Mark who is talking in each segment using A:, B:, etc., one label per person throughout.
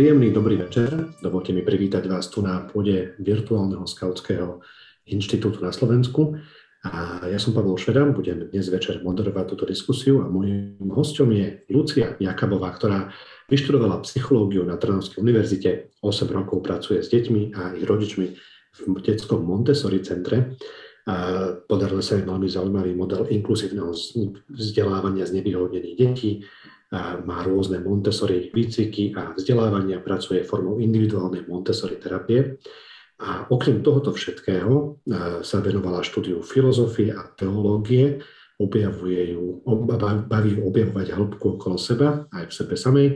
A: Príjemný dobrý večer. Dovolte mi privítať vás tu na pôde virtuálneho skautského inštitútu na Slovensku. A ja som Pavel Šveda, budem dnes večer moderovať túto diskusiu a môjim hostom je Lucia Jakabová, ktorá vyštudovala psychológiu na Trnavskej univerzite, 8 rokov pracuje s deťmi a ich rodičmi v detskom Montessori centre. A podaril sa im veľmi zaujímavý model inkluzívneho vzdelávania z nevyhodnených detí, má rôzne Montessori výcviky a vzdelávania, pracuje formou individuálnej Montessori terapie. A okrem tohoto všetkého sa venovala štúdiu filozofie a teológie, objavuje ju, baví objavovať hĺbku okolo seba, aj v sebe samej.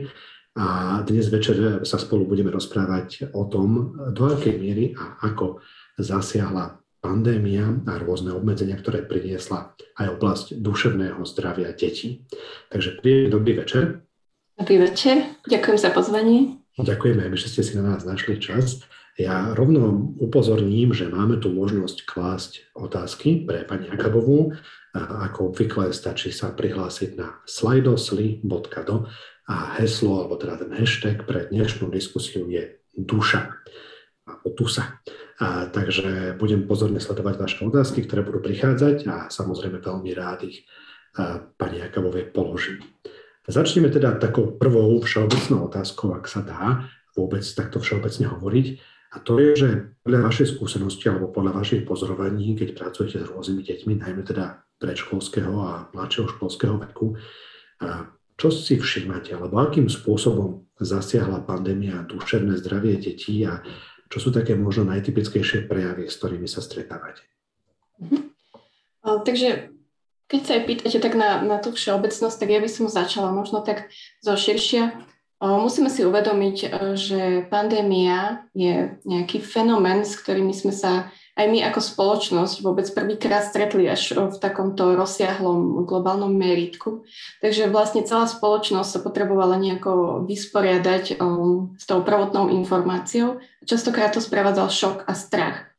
A: A dnes večer sa spolu budeme rozprávať o tom, do akej miery a ako zasiahla pandémia a rôzne obmedzenia, ktoré priniesla aj oblasť duševného zdravia detí. Takže príjemný dobrý večer.
B: Dobrý večer, ďakujem za pozvanie.
A: Ďakujeme, že ste si na nás našli čas. Ja rovno upozorním, že máme tu možnosť klásť otázky pre pani Akabovú. A ako obvykle stačí sa prihlásiť na slidosly.do a heslo, alebo teda ten hashtag pre dnešnú diskusiu je duša, alebo tusa. A, takže budem pozorne sledovať vaše otázky, ktoré budú prichádzať a samozrejme veľmi rád ich a, pani Jakabovej položím. Začneme teda takou prvou všeobecnou otázkou, ak sa dá vôbec takto všeobecne hovoriť. A to je, že podľa vašej skúsenosti alebo podľa vašich pozorovaní, keď pracujete s rôznymi deťmi, najmä teda predškolského a mladšieho školského veku, a čo si všímate, alebo akým spôsobom zasiahla pandémia duševné zdravie detí a čo sú také možno najtypickejšie prejavy, s ktorými sa stretávate?
B: Mhm. takže keď sa aj pýtate tak na, na tú všeobecnosť, tak ja by som začala možno tak zo širšia. musíme si uvedomiť, e, že pandémia je nejaký fenomén, s ktorými sme sa aj my ako spoločnosť vôbec prvýkrát stretli až v takomto rozsiahlom globálnom meritku. Takže vlastne celá spoločnosť sa potrebovala nejako vysporiadať um, s tou prvotnou informáciou. Častokrát to sprevádzal šok a strach.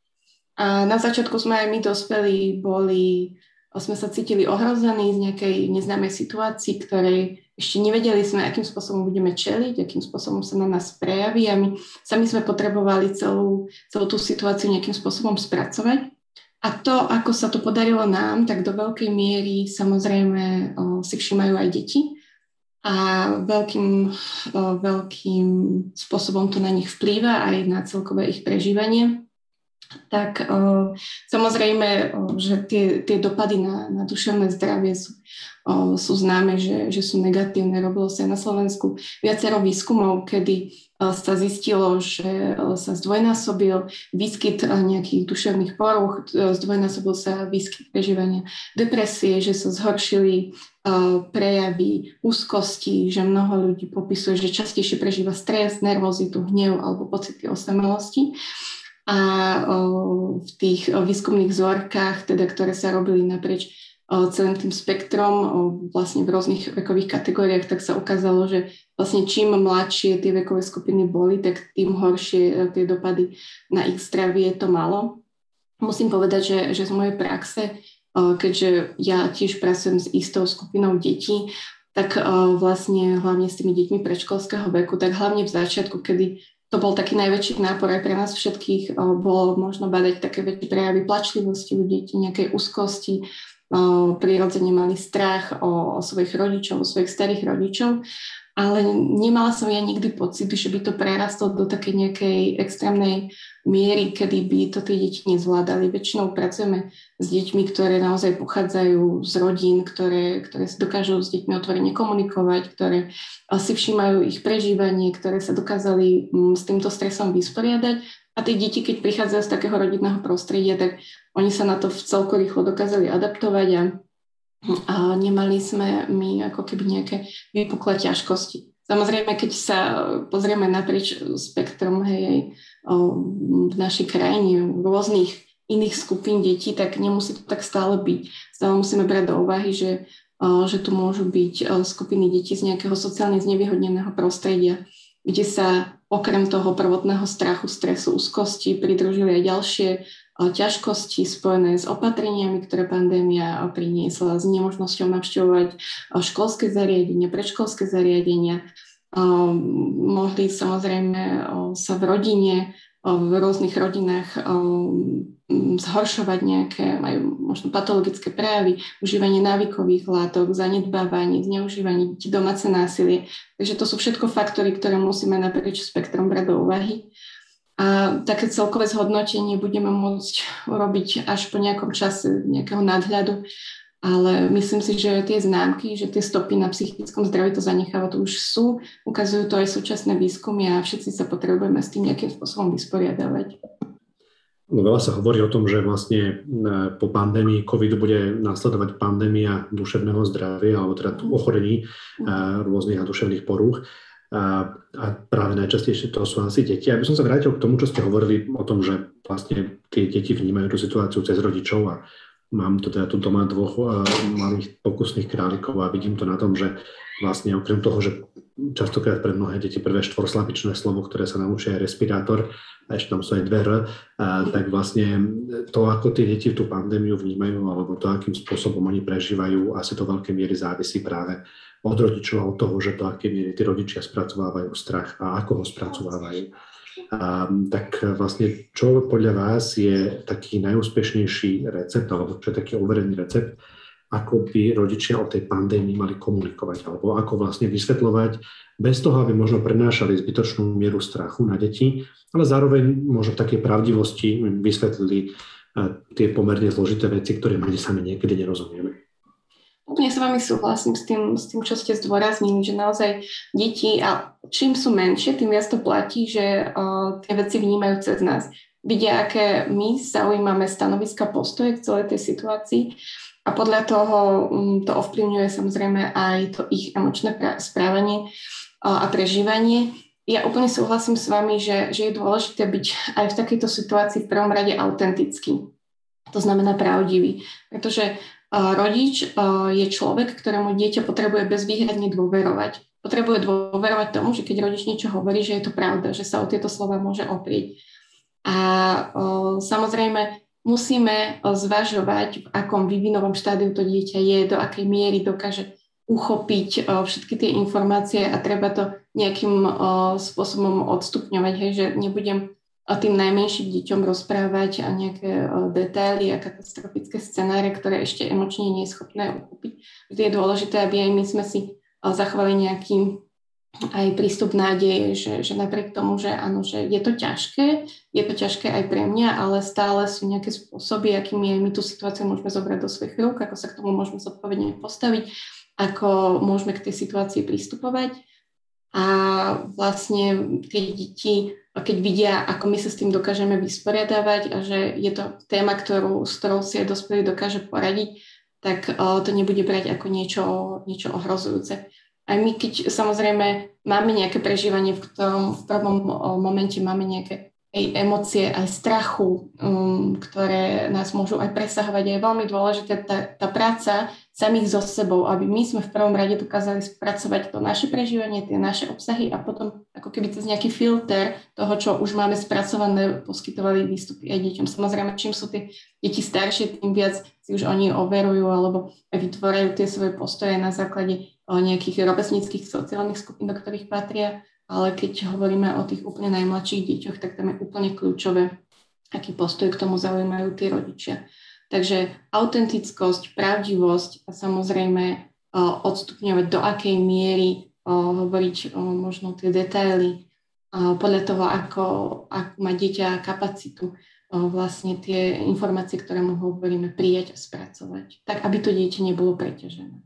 B: A na začiatku sme aj my dospelí boli sme sa cítili ohrození z nejakej neznámej situácii, ktorej ešte nevedeli sme, akým spôsobom budeme čeliť, akým spôsobom sa na nás prejaví a my sami sme potrebovali celú, celú tú situáciu nejakým spôsobom spracovať. A to, ako sa to podarilo nám, tak do veľkej miery samozrejme si všímajú aj deti a veľkým, veľkým spôsobom to na nich vplýva aj na celkové ich prežívanie tak uh, samozrejme, uh, že tie, tie dopady na, na duševné zdravie sú, uh, sú známe, že, že sú negatívne. Robilo sa na Slovensku viacero výskumov, kedy sa zistilo, že sa zdvojnásobil výskyt nejakých duševných poruch, zdvojnásobil sa výskyt prežívania depresie, že sa zhoršili prejavy úzkosti, že mnoho ľudí popisuje, že častejšie prežíva stres, nervozitu, hnev alebo pocity osamelosti. A v tých výskumných vzorkách, teda, ktoré sa robili naprieč celým tým spektrom, vlastne v rôznych vekových kategóriách, tak sa ukázalo, že vlastne čím mladšie tie vekové skupiny boli, tak tým horšie e, tie dopady na ich zdravie to malo. Musím povedať, že, že z mojej praxe, keďže ja tiež pracujem s istou skupinou detí, tak vlastne hlavne s tými deťmi predškolského veku, tak hlavne v začiatku, kedy to bol taký najväčší nápor aj pre nás všetkých. Bolo možno badať také väčšie prejavy plačlivosti u detí, nejakej úzkosti, prirodzene mali strach o, o svojich rodičov, o svojich starých rodičov ale nemala som ja nikdy pocit, že by to prerastlo do takej nejakej extrémnej miery, kedy by to tie deti nezvládali. Väčšinou pracujeme s deťmi, ktoré naozaj pochádzajú z rodín, ktoré, ktoré si dokážu s deťmi otvorene komunikovať, ktoré si všímajú ich prežívanie, ktoré sa dokázali mm, s týmto stresom vysporiadať. A tie deti, keď prichádzajú z takého rodinného prostredia, tak oni sa na to v celku rýchlo dokázali adaptovať a a nemali sme my ako keby nejaké vypuklé ťažkosti. Samozrejme, keď sa pozrieme naprieč spektrum hej, v našej krajine, rôznych iných skupín detí, tak nemusí to tak stále byť. Stále musíme brať do úvahy, že, že tu môžu byť skupiny detí z nejakého sociálne znevýhodneného prostredia, kde sa okrem toho prvotného strachu, stresu, úzkosti pridružili aj ďalšie ťažkosti spojené s opatreniami, ktoré pandémia priniesla, s nemožnosťou navštevovať školské zariadenia, predškolské zariadenia, mohli samozrejme sa v rodine, v rôznych rodinách zhoršovať nejaké, majú možno patologické prejavy, užívanie návykových látok, zanedbávanie, zneužívanie domáce násilie. Takže to sú všetko faktory, ktoré musíme naprieč spektrom brať do úvahy. A také celkové zhodnotenie budeme môcť urobiť až po nejakom čase nejakého nadhľadu ale myslím si, že tie známky, že tie stopy na psychickom zdraví to zanecháva, to už sú, ukazujú to aj súčasné výskumy a všetci sa potrebujeme s tým nejakým spôsobom vysporiadavať.
A: No, veľa sa hovorí o tom, že vlastne e, po pandémii COVID bude následovať pandémia duševného zdravia alebo teda ochorení e, rôznych a duševných porúch. A, a práve najčastejšie to sú asi deti. Aby som sa vrátil k tomu, čo ste hovorili o tom, že vlastne tie deti vnímajú tú situáciu cez rodičov a Mám to teda tu doma dvoch malých pokusných králikov a vidím to na tom, že vlastne okrem toho, že častokrát pre mnohé deti prvé štvorslabičné slovo, ktoré sa naučia je respirátor, a ešte tam sú aj dve R, tak vlastne to, ako tie deti tú pandémiu vnímajú, alebo to, akým spôsobom oni prežívajú, asi to veľké miery závisí práve od rodičov, od toho, že to, aké miery tí rodičia spracovávajú strach a ako ho spracovávajú. A, tak vlastne, čo podľa vás je taký najúspešnejší recept, alebo čo je taký overený recept, ako by rodičia o tej pandémii mali komunikovať, alebo ako vlastne vysvetľovať, bez toho, aby možno prenášali zbytočnú mieru strachu na deti, ale zároveň možno v takej pravdivosti vysvetlili tie pomerne zložité veci, ktoré my sami niekedy nerozumieme.
B: Úplne s vami súhlasím s tým, s tým, čo ste zdôraznili, že naozaj deti, a čím sú menšie, tým viac to platí, že uh, tie veci vnímajú cez nás. Vidia, aké my zaujímame stanoviska, postoje k celej tej situácii a podľa toho um, to ovplyvňuje samozrejme aj to ich emočné správanie uh, a prežívanie. Ja úplne súhlasím s vami, že, že je dôležité byť aj v takejto situácii v prvom rade autentický. To znamená pravdivý. Pretože Rodič je človek, ktorému dieťa potrebuje bezvýhradne dôverovať. Potrebuje dôverovať tomu, že keď rodič niečo hovorí, že je to pravda, že sa o tieto slova môže oprieť. A samozrejme musíme zvažovať, v akom vývinovom štádiu to dieťa je, do akej miery dokáže uchopiť všetky tie informácie a treba to nejakým spôsobom odstupňovať, hej, že nebudem tým najmenším deťom rozprávať a nejaké detaily a katastrofické scenáre, ktoré ešte emočne nie je schopné uchopiť. Je dôležité, aby aj my sme si zachovali nejaký aj prístup nádeje, že, že napriek tomu, že áno, že je to ťažké, je to ťažké aj pre mňa, ale stále sú nejaké spôsoby, akými aj my tú situáciu môžeme zobrať do svojich rúk, ako sa k tomu môžeme zodpovedne postaviť, ako môžeme k tej situácii pristupovať. A vlastne keď deti a keď vidia, ako my sa s tým dokážeme vysporiadavať a že je to téma, ktorú, s ktorou si aj dospelý dokáže poradiť, tak uh, to nebude brať ako niečo, niečo ohrozujúce. Aj my, keď samozrejme máme nejaké prežívanie, v ktorom v prvom momente máme nejaké aj emócie, aj strachu, um, ktoré nás môžu aj presahovať. Je veľmi dôležité tá, tá práca samých so sebou, aby my sme v prvom rade dokázali spracovať to naše prežívanie, tie naše obsahy a potom ako keby cez nejaký filter toho, čo už máme spracované, poskytovali výstupy aj deťom. Samozrejme, čím sú tie deti staršie, tým viac si už oni overujú alebo vytvorajú tie svoje postoje na základe nejakých rovesnických sociálnych skupín, do ktorých patria ale keď hovoríme o tých úplne najmladších deťoch, tak tam je úplne kľúčové, aký postoj k tomu zaujímajú tí rodičia. Takže autentickosť, pravdivosť a samozrejme odstupňovať do akej miery hovoriť možno tie detaily podľa toho, ako, ako má dieťa kapacitu vlastne tie informácie, ktoré mu hovoríme, prijať a spracovať, tak aby to dieťa nebolo preťažené.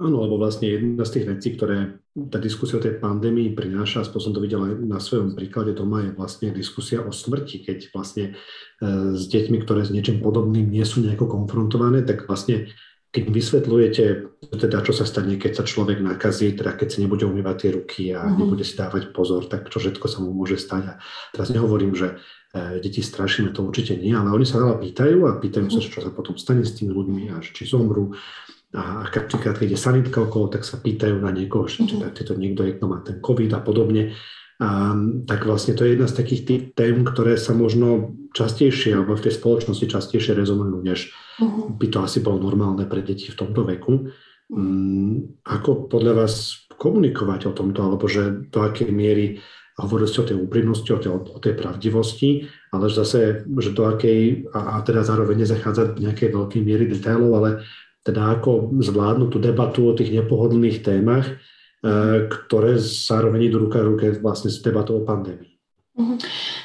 A: Áno, lebo vlastne jedna z tých vecí, ktoré tá diskusia o tej pandémii prináša, aspoň som to videl aj na svojom príklade doma, je vlastne diskusia o smrti, keď vlastne e, s deťmi, ktoré s niečím podobným nie sú nejako konfrontované, tak vlastne keď vysvetľujete, teda čo sa stane, keď sa človek nakazí, teda keď si nebude umývať tie ruky a mm-hmm. nebude si dávať pozor, tak čo všetko sa mu môže stať. A teraz nehovorím, že e, deti strašíme, to určite nie, ale oni sa veľa pýtajú a pýtajú sa, čo sa potom stane s tými ľuďmi a či zomru a napríklad, keď je sanitka okolo, tak sa pýtajú na niekoho, či mm-hmm. to niekto, kto má ten COVID a podobne. A, tak vlastne to je jedna z takých tých tém, ktoré sa možno častejšie, alebo v tej spoločnosti častejšie rezonujú, než mm-hmm. by to asi bolo normálne pre deti v tomto veku. Um, ako podľa vás komunikovať o tomto, alebo že do akej miery hovorili ste o tej úprimnosti, o tej, o tej pravdivosti, ale zase, že do akej, a, a teda zároveň nezachádzať v nejakej veľkej miery detailov, ale teda ako zvládnuť tú debatu o tých nepohodlných témach, e, ktoré zároveň idú ruka v ruke vlastne s debatou o pandémii.
B: Mhm.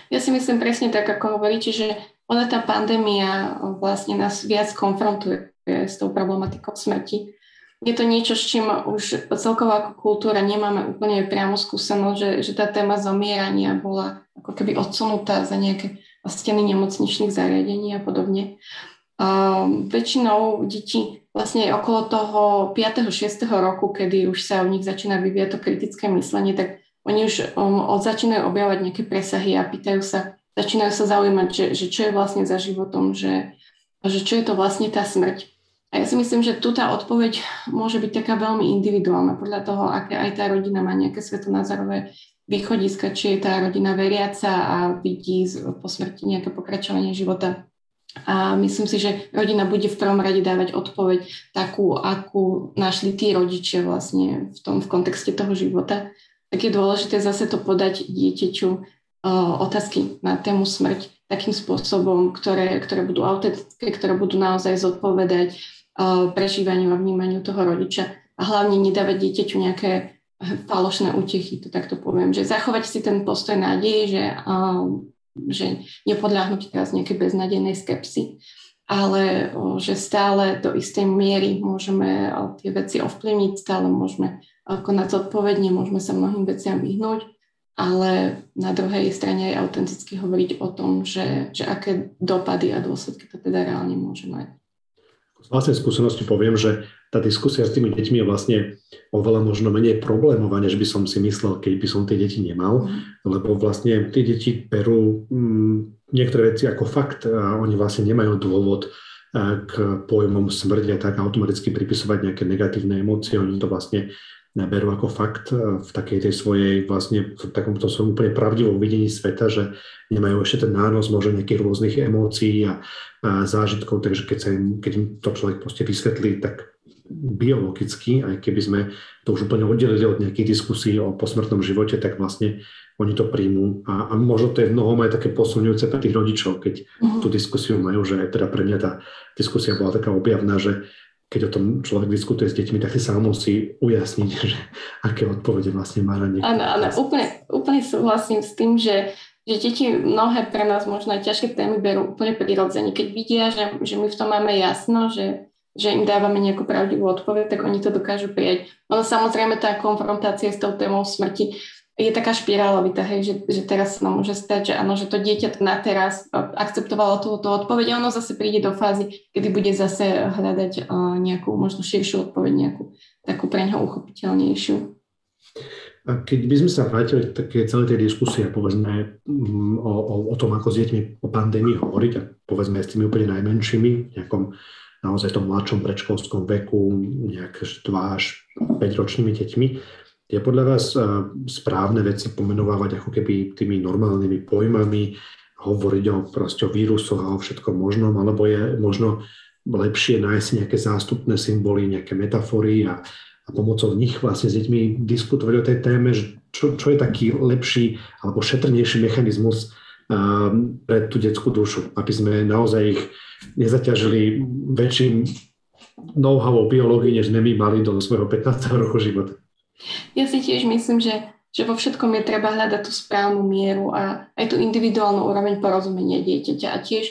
B: Ja si myslím presne tak, ako hovoríte, že ona tá pandémia vlastne nás viac konfrontuje s tou problematikou smrti je to niečo, s čím už celkovo ako kultúra nemáme úplne priamo skúsenosť, že, že tá téma zomierania bola ako keby odsunutá za nejaké steny nemocničných zariadení a podobne. Um, väčšinou deti vlastne okolo toho 5. 6. roku, kedy už sa u nich začína vyvíjať to kritické myslenie, tak oni už um, od začínajú objavovať nejaké presahy a pýtajú sa, začínajú sa zaujímať, že, že čo je vlastne za životom, že, že čo je to vlastne tá smrť. A ja si myslím, že tu tá odpoveď môže byť taká veľmi individuálna podľa toho, aké aj tá rodina má nejaké svetonázorové východiska, či je tá rodina veriaca a vidí po smrti nejaké pokračovanie života. A myslím si, že rodina bude v prvom rade dávať odpoveď takú, akú našli tí rodičia vlastne v tom v kontexte toho života. Tak je dôležité zase to podať dieťaťu uh, otázky na tému smrť takým spôsobom, ktoré, ktoré budú autentické, ktoré budú naozaj zodpovedať prežívaniu a vnímaniu toho rodiča a hlavne nedávať dieťaťu nejaké falošné útechy, to takto poviem, že zachovať si ten postoj nádeje, že, že nepodľahnuť teraz nejaké beznadejnej skepsy, ale že stále do istej miery môžeme tie veci ovplyvniť, stále môžeme konať zodpovedne, môžeme sa mnohým veciam vyhnúť, ale na druhej strane aj autenticky hovoriť o tom, že, že aké dopady a dôsledky to teda reálne môže mať.
A: Z vlastnej skúsenosti poviem, že tá diskusia s tými deťmi je vlastne oveľa možno menej problémová, než by som si myslel, keď by som tie deti nemal, mm. lebo vlastne tie deti berú mm, niektoré veci ako fakt a oni vlastne nemajú dôvod k pojmom smrť a tak automaticky pripisovať nejaké negatívne emócie. Oni to vlastne berú ako fakt e, v takej tej svojej vlastne v takomto svojom úplne pravdivom videní sveta, že nemajú ešte ten nános možno nejakých rôznych emócií a, a zážitkov, takže keď, sa im, keď im to človek proste vysvetlí, tak biologicky, aj keby sme to už úplne oddelili od nejakých diskusí o posmrtnom živote, tak vlastne oni to príjmú. A, a možno to je mnohom aj také posunujúce pre tých rodičov, keď uh-huh. tú diskusiu majú, že teda pre mňa tá diskusia bola taká objavná, že keď o tom človek diskutuje s deťmi, tak si sám musí ujasniť, že aké odpovede vlastne má na niekto.
B: Áno, áno, úplne, úplne súhlasím s tým, že, že deti mnohé pre nás možno aj ťažké témy berú úplne prirodzene. Keď vidia, že, že my v tom máme jasno, že, že im dávame nejakú pravdivú odpoveď, tak oni to dokážu prijať. Ono samozrejme tá konfrontácia s tou témou smrti je taká špirálovita, hej, že, že teraz sa nám môže stať, že áno, že to dieťa na teraz akceptovalo túto odpoveď a ono zase príde do fázy, kedy bude zase hľadať uh, nejakú možno širšiu odpoveď, nejakú takú pre neho uchopiteľnejšiu.
A: A keď by sme sa vrátili k také celej tej diskusie, povedzme mm, o, o, o tom, ako s deťmi o pandémii hovoriť a povedzme s tými úplne najmenšími, nejakom naozaj tom mladšom predškolskom veku, nejak 2 až 5 ročnými deťmi, je podľa vás eh, správne veci pomenovávať ako keby tými normálnymi pojmami, hovoriť o, proste o vírusoch a o všetkom možnom, alebo je možno lepšie nájsť nejaké zástupné symboly, nejaké metafory a, a pomocou nich vlastne s deťmi diskutovať o tej téme, čo, čo je taký lepší alebo šetrnejší mechanizmus um, pre tú detskú dušu, aby sme naozaj ich nezaťažili väčším know-how o biológii, než sme my mali do svojho 15. roku života.
B: Ja si tiež myslím, že, že vo všetkom je treba hľadať tú správnu mieru a aj tú individuálnu úroveň porozumenia dieťaťa a tiež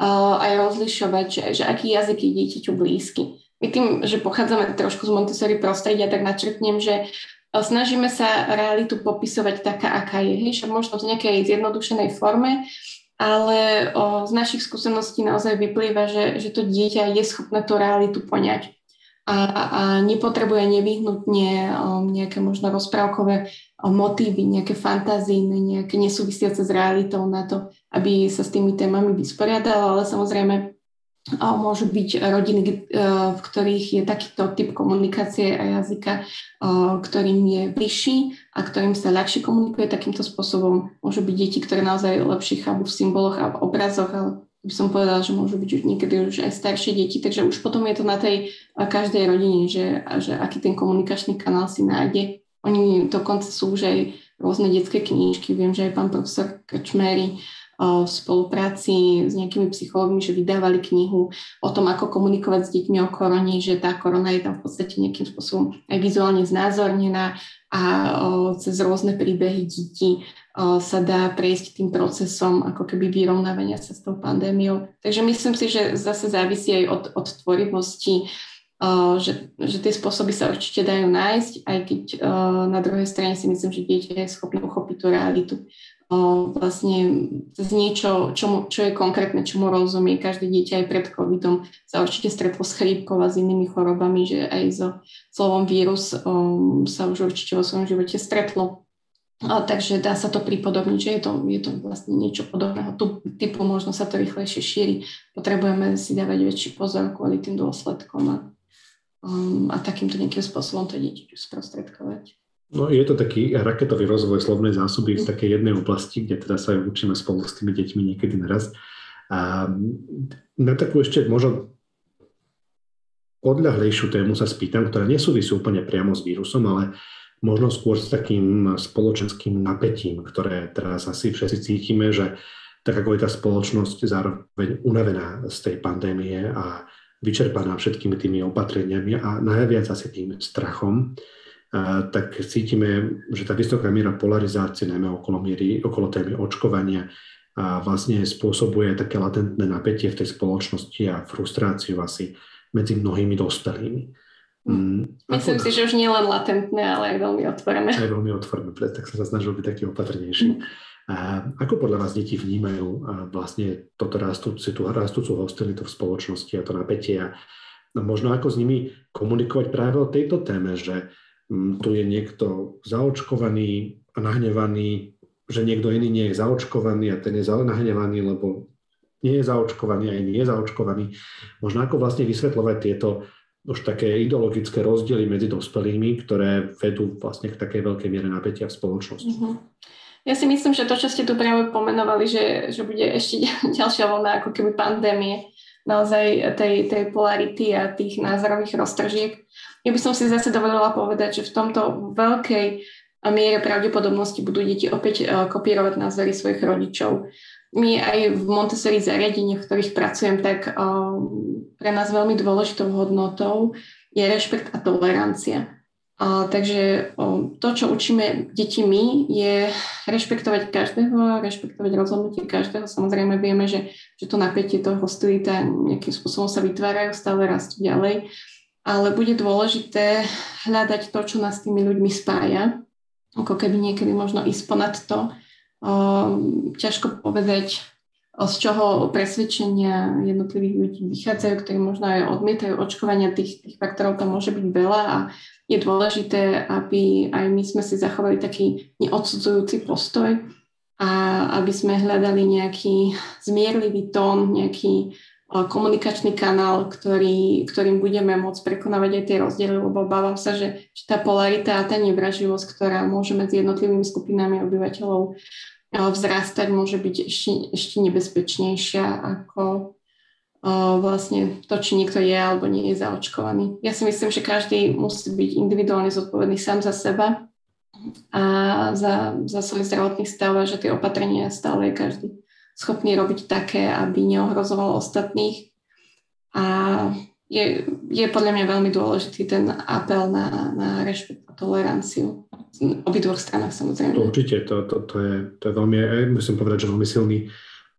B: uh, aj rozlišovať, že, že aký jazyk je dieťaťu blízky. My tým, že pochádzame trošku z Montessori prostredia, tak načrtnem, že snažíme sa realitu popisovať taká, aká je. Hej, možno v nejakej zjednodušenej forme, ale o, z našich skúseností naozaj vyplýva, že, že to dieťa je schopné tú realitu poňať. A, a nepotrebuje nevyhnutne um, nejaké možno rozprávkové um, motívy, nejaké fantazíne, nejaké nesúvisiace s realitou na to, aby sa s tými témami vysporiadala, ale samozrejme môžu byť rodiny, uh, v ktorých je takýto typ komunikácie a jazyka, uh, ktorým je vyšší a ktorým sa ľahšie komunikuje takýmto spôsobom. Môžu byť deti, ktoré naozaj lepšie chápu v symboloch a v obrazoch, ale by som povedala, že môžu byť už niekedy už aj staršie deti, takže už potom je to na tej každej rodine, že, že aký ten komunikačný kanál si nájde oni dokonca sú už aj rôzne detské knížky. Viem, že aj pán profesor Krčmery v spolupráci s nejakými psychológmi, že vydávali knihu o tom, ako komunikovať s deťmi o korone, že tá korona je tam v podstate nejakým spôsobom aj vizuálne znázornená a cez rôzne príbehy detí sa dá prejsť tým procesom ako keby vyrovnávania sa s tou pandémiou. Takže myslím si, že zase závisí aj od, od tvorivosti, že, že tie spôsoby sa určite dajú nájsť, aj keď na druhej strane si myslím, že dieťa je schopné uchopiť tú realitu vlastne z niečo, čo, čo je konkrétne, čomu rozumie. Každé dieťa aj pred covidom sa určite stretlo s chrípkou a s inými chorobami, že aj so slovom vírus um, sa už určite vo svojom živote stretlo. A, takže dá sa to pripodobniť, že je to, je to vlastne niečo podobného. Tu typu možno sa to rýchlejšie šíri. Potrebujeme si dávať väčší pozor kvôli tým dôsledkom a, um, a takýmto nejakým spôsobom to dieťa sprostredkovať.
A: No je to taký raketový rozvoj slovnej zásoby v takej jednej oblasti, kde teda sa ju učíme spolu s tými deťmi niekedy naraz. A na takú ešte možno odľahlejšiu tému sa spýtam, ktorá nesúvisí úplne priamo s vírusom, ale možno skôr s takým spoločenským napätím, ktoré teraz asi všetci cítime, že tak ako je tá spoločnosť zároveň unavená z tej pandémie a vyčerpaná všetkými tými opatreniami a najviac asi tým strachom, tak cítime, že tá vysoká miera polarizácie, najmä okolo, miery, okolo témy očkovania, a vlastne spôsobuje také latentné napätie v tej spoločnosti a frustráciu asi medzi mnohými dospelými.
B: Mm, Myslím si, že už nie len latentné, ale aj veľmi otvorené.
A: Aj veľmi otvorené, tak som sa snažil byť taký opatrnejší. Mm. A ako podľa vás deti vnímajú vlastne toto rastúci, tú rastúcu hostilitu v spoločnosti a to napätie a možno ako s nimi komunikovať práve o tejto téme, že tu je niekto zaočkovaný a nahnevaný, že niekto iný nie je zaočkovaný a ten je nahnevaný, lebo nie je zaočkovaný a iný je zaočkovaný. Možno ako vlastne vysvetľovať tieto už také ideologické rozdiely medzi dospelými, ktoré vedú vlastne k takej veľkej miere napätia v spoločnosti. Mm-hmm.
B: Ja si myslím, že to, čo ste tu práve pomenovali, že, že bude ešte ďalšia vlna ako keby pandémie, naozaj tej, tej polarity a tých názorových roztržiek. Ja by som si zase dovolila povedať, že v tomto veľkej miere pravdepodobnosti budú deti opäť eh, kopírovať názory svojich rodičov. My aj v Montessori zariadeniach, v ktorých pracujem, tak um, pre nás veľmi dôležitou hodnotou je rešpekt a tolerancia. A, takže o, to, čo učíme deti my, je rešpektovať každého, rešpektovať rozhodnutie každého. Samozrejme vieme, že, že to napätie, to hostilita nejakým spôsobom sa vytvárajú, stále rastú ďalej. Ale bude dôležité hľadať to, čo nás s tými ľuďmi spája. Ako keby niekedy možno ísť ponad to. O, ťažko povedať, z čoho presvedčenia jednotlivých ľudí vychádzajú, ktorí možno aj odmietajú očkovania, tých, tých faktorov tam môže byť veľa a je dôležité, aby aj my sme si zachovali taký neodsudzujúci postoj a aby sme hľadali nejaký zmierlivý tón, nejaký komunikačný kanál, ktorý, ktorým budeme môcť prekonávať aj tie rozdiely, lebo obávam sa, že, že tá polarita a tá nevraživosť, ktorá môže medzi jednotlivými skupinami obyvateľov vzrastať, môže byť ešte, ešte nebezpečnejšia ako vlastne to, či niekto je alebo nie je zaočkovaný. Ja si myslím, že každý musí byť individuálne zodpovedný sám za seba a za, za svoj zdravotný stav a že tie opatrenia stále je každý schopný robiť také, aby neohrozoval ostatných. A je, je podľa mňa veľmi dôležitý ten apel na, na rešpekt a toleranciu obidvoch stranách samozrejme.
A: Určite, to, to, to, je, to je veľmi, musím povedať, že veľmi silný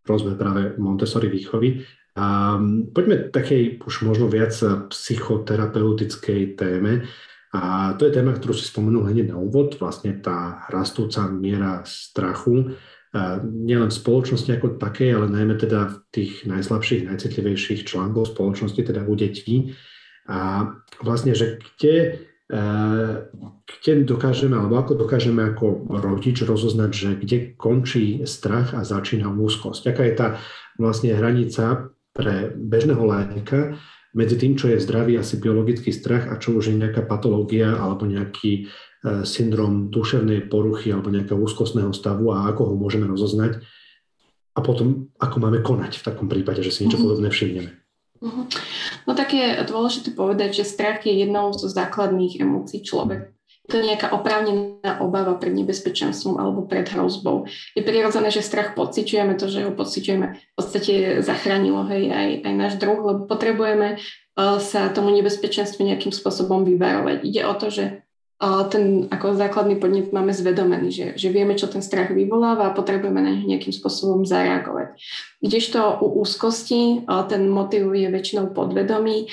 A: rozmer práve Montessori výchovy. A poďme takej už možno viac psychoterapeutickej téme. A to je téma, ktorú si spomenul hneď na úvod, vlastne tá rastúca miera strachu, a nielen v spoločnosti ako takej, ale najmä teda v tých najslabších, najcitlivejších článkov spoločnosti, teda u detí. A vlastne, že kde kde dokážeme, alebo ako dokážeme ako rodič rozoznať, že kde končí strach a začína úzkosť. Aká je tá vlastne hranica pre bežného laika medzi tým, čo je zdravý asi biologický strach a čo už je nejaká patológia alebo nejaký e, syndrom duševnej poruchy alebo nejakého úzkostného stavu a ako ho môžeme rozoznať a potom ako máme konať v takom prípade, že si niečo mm-hmm. podobné všimneme.
B: Mm-hmm. No tak je dôležité povedať, že strach je jednou zo základných emócií človeka. to nejaká oprávnená obava pred nebezpečenstvom alebo pred hrozbou. Je prirodzené, že strach pociťujeme, to, že ho pociťujeme, v podstate zachránilo hej, aj, aj náš druh, lebo potrebujeme uh, sa tomu nebezpečenstvu nejakým spôsobom vyvarovať. Ide o to, že ten ako základný podnet máme zvedomený, že, že vieme, čo ten strach vyvoláva a potrebujeme na nejakým spôsobom zareagovať. Kdežto u úzkosti ten motiv je väčšinou podvedomý,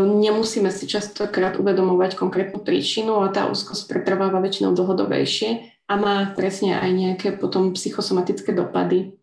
B: nemusíme si častokrát uvedomovať konkrétnu príčinu a tá úzkosť pretrváva väčšinou dlhodobejšie a má presne aj nejaké potom psychosomatické dopady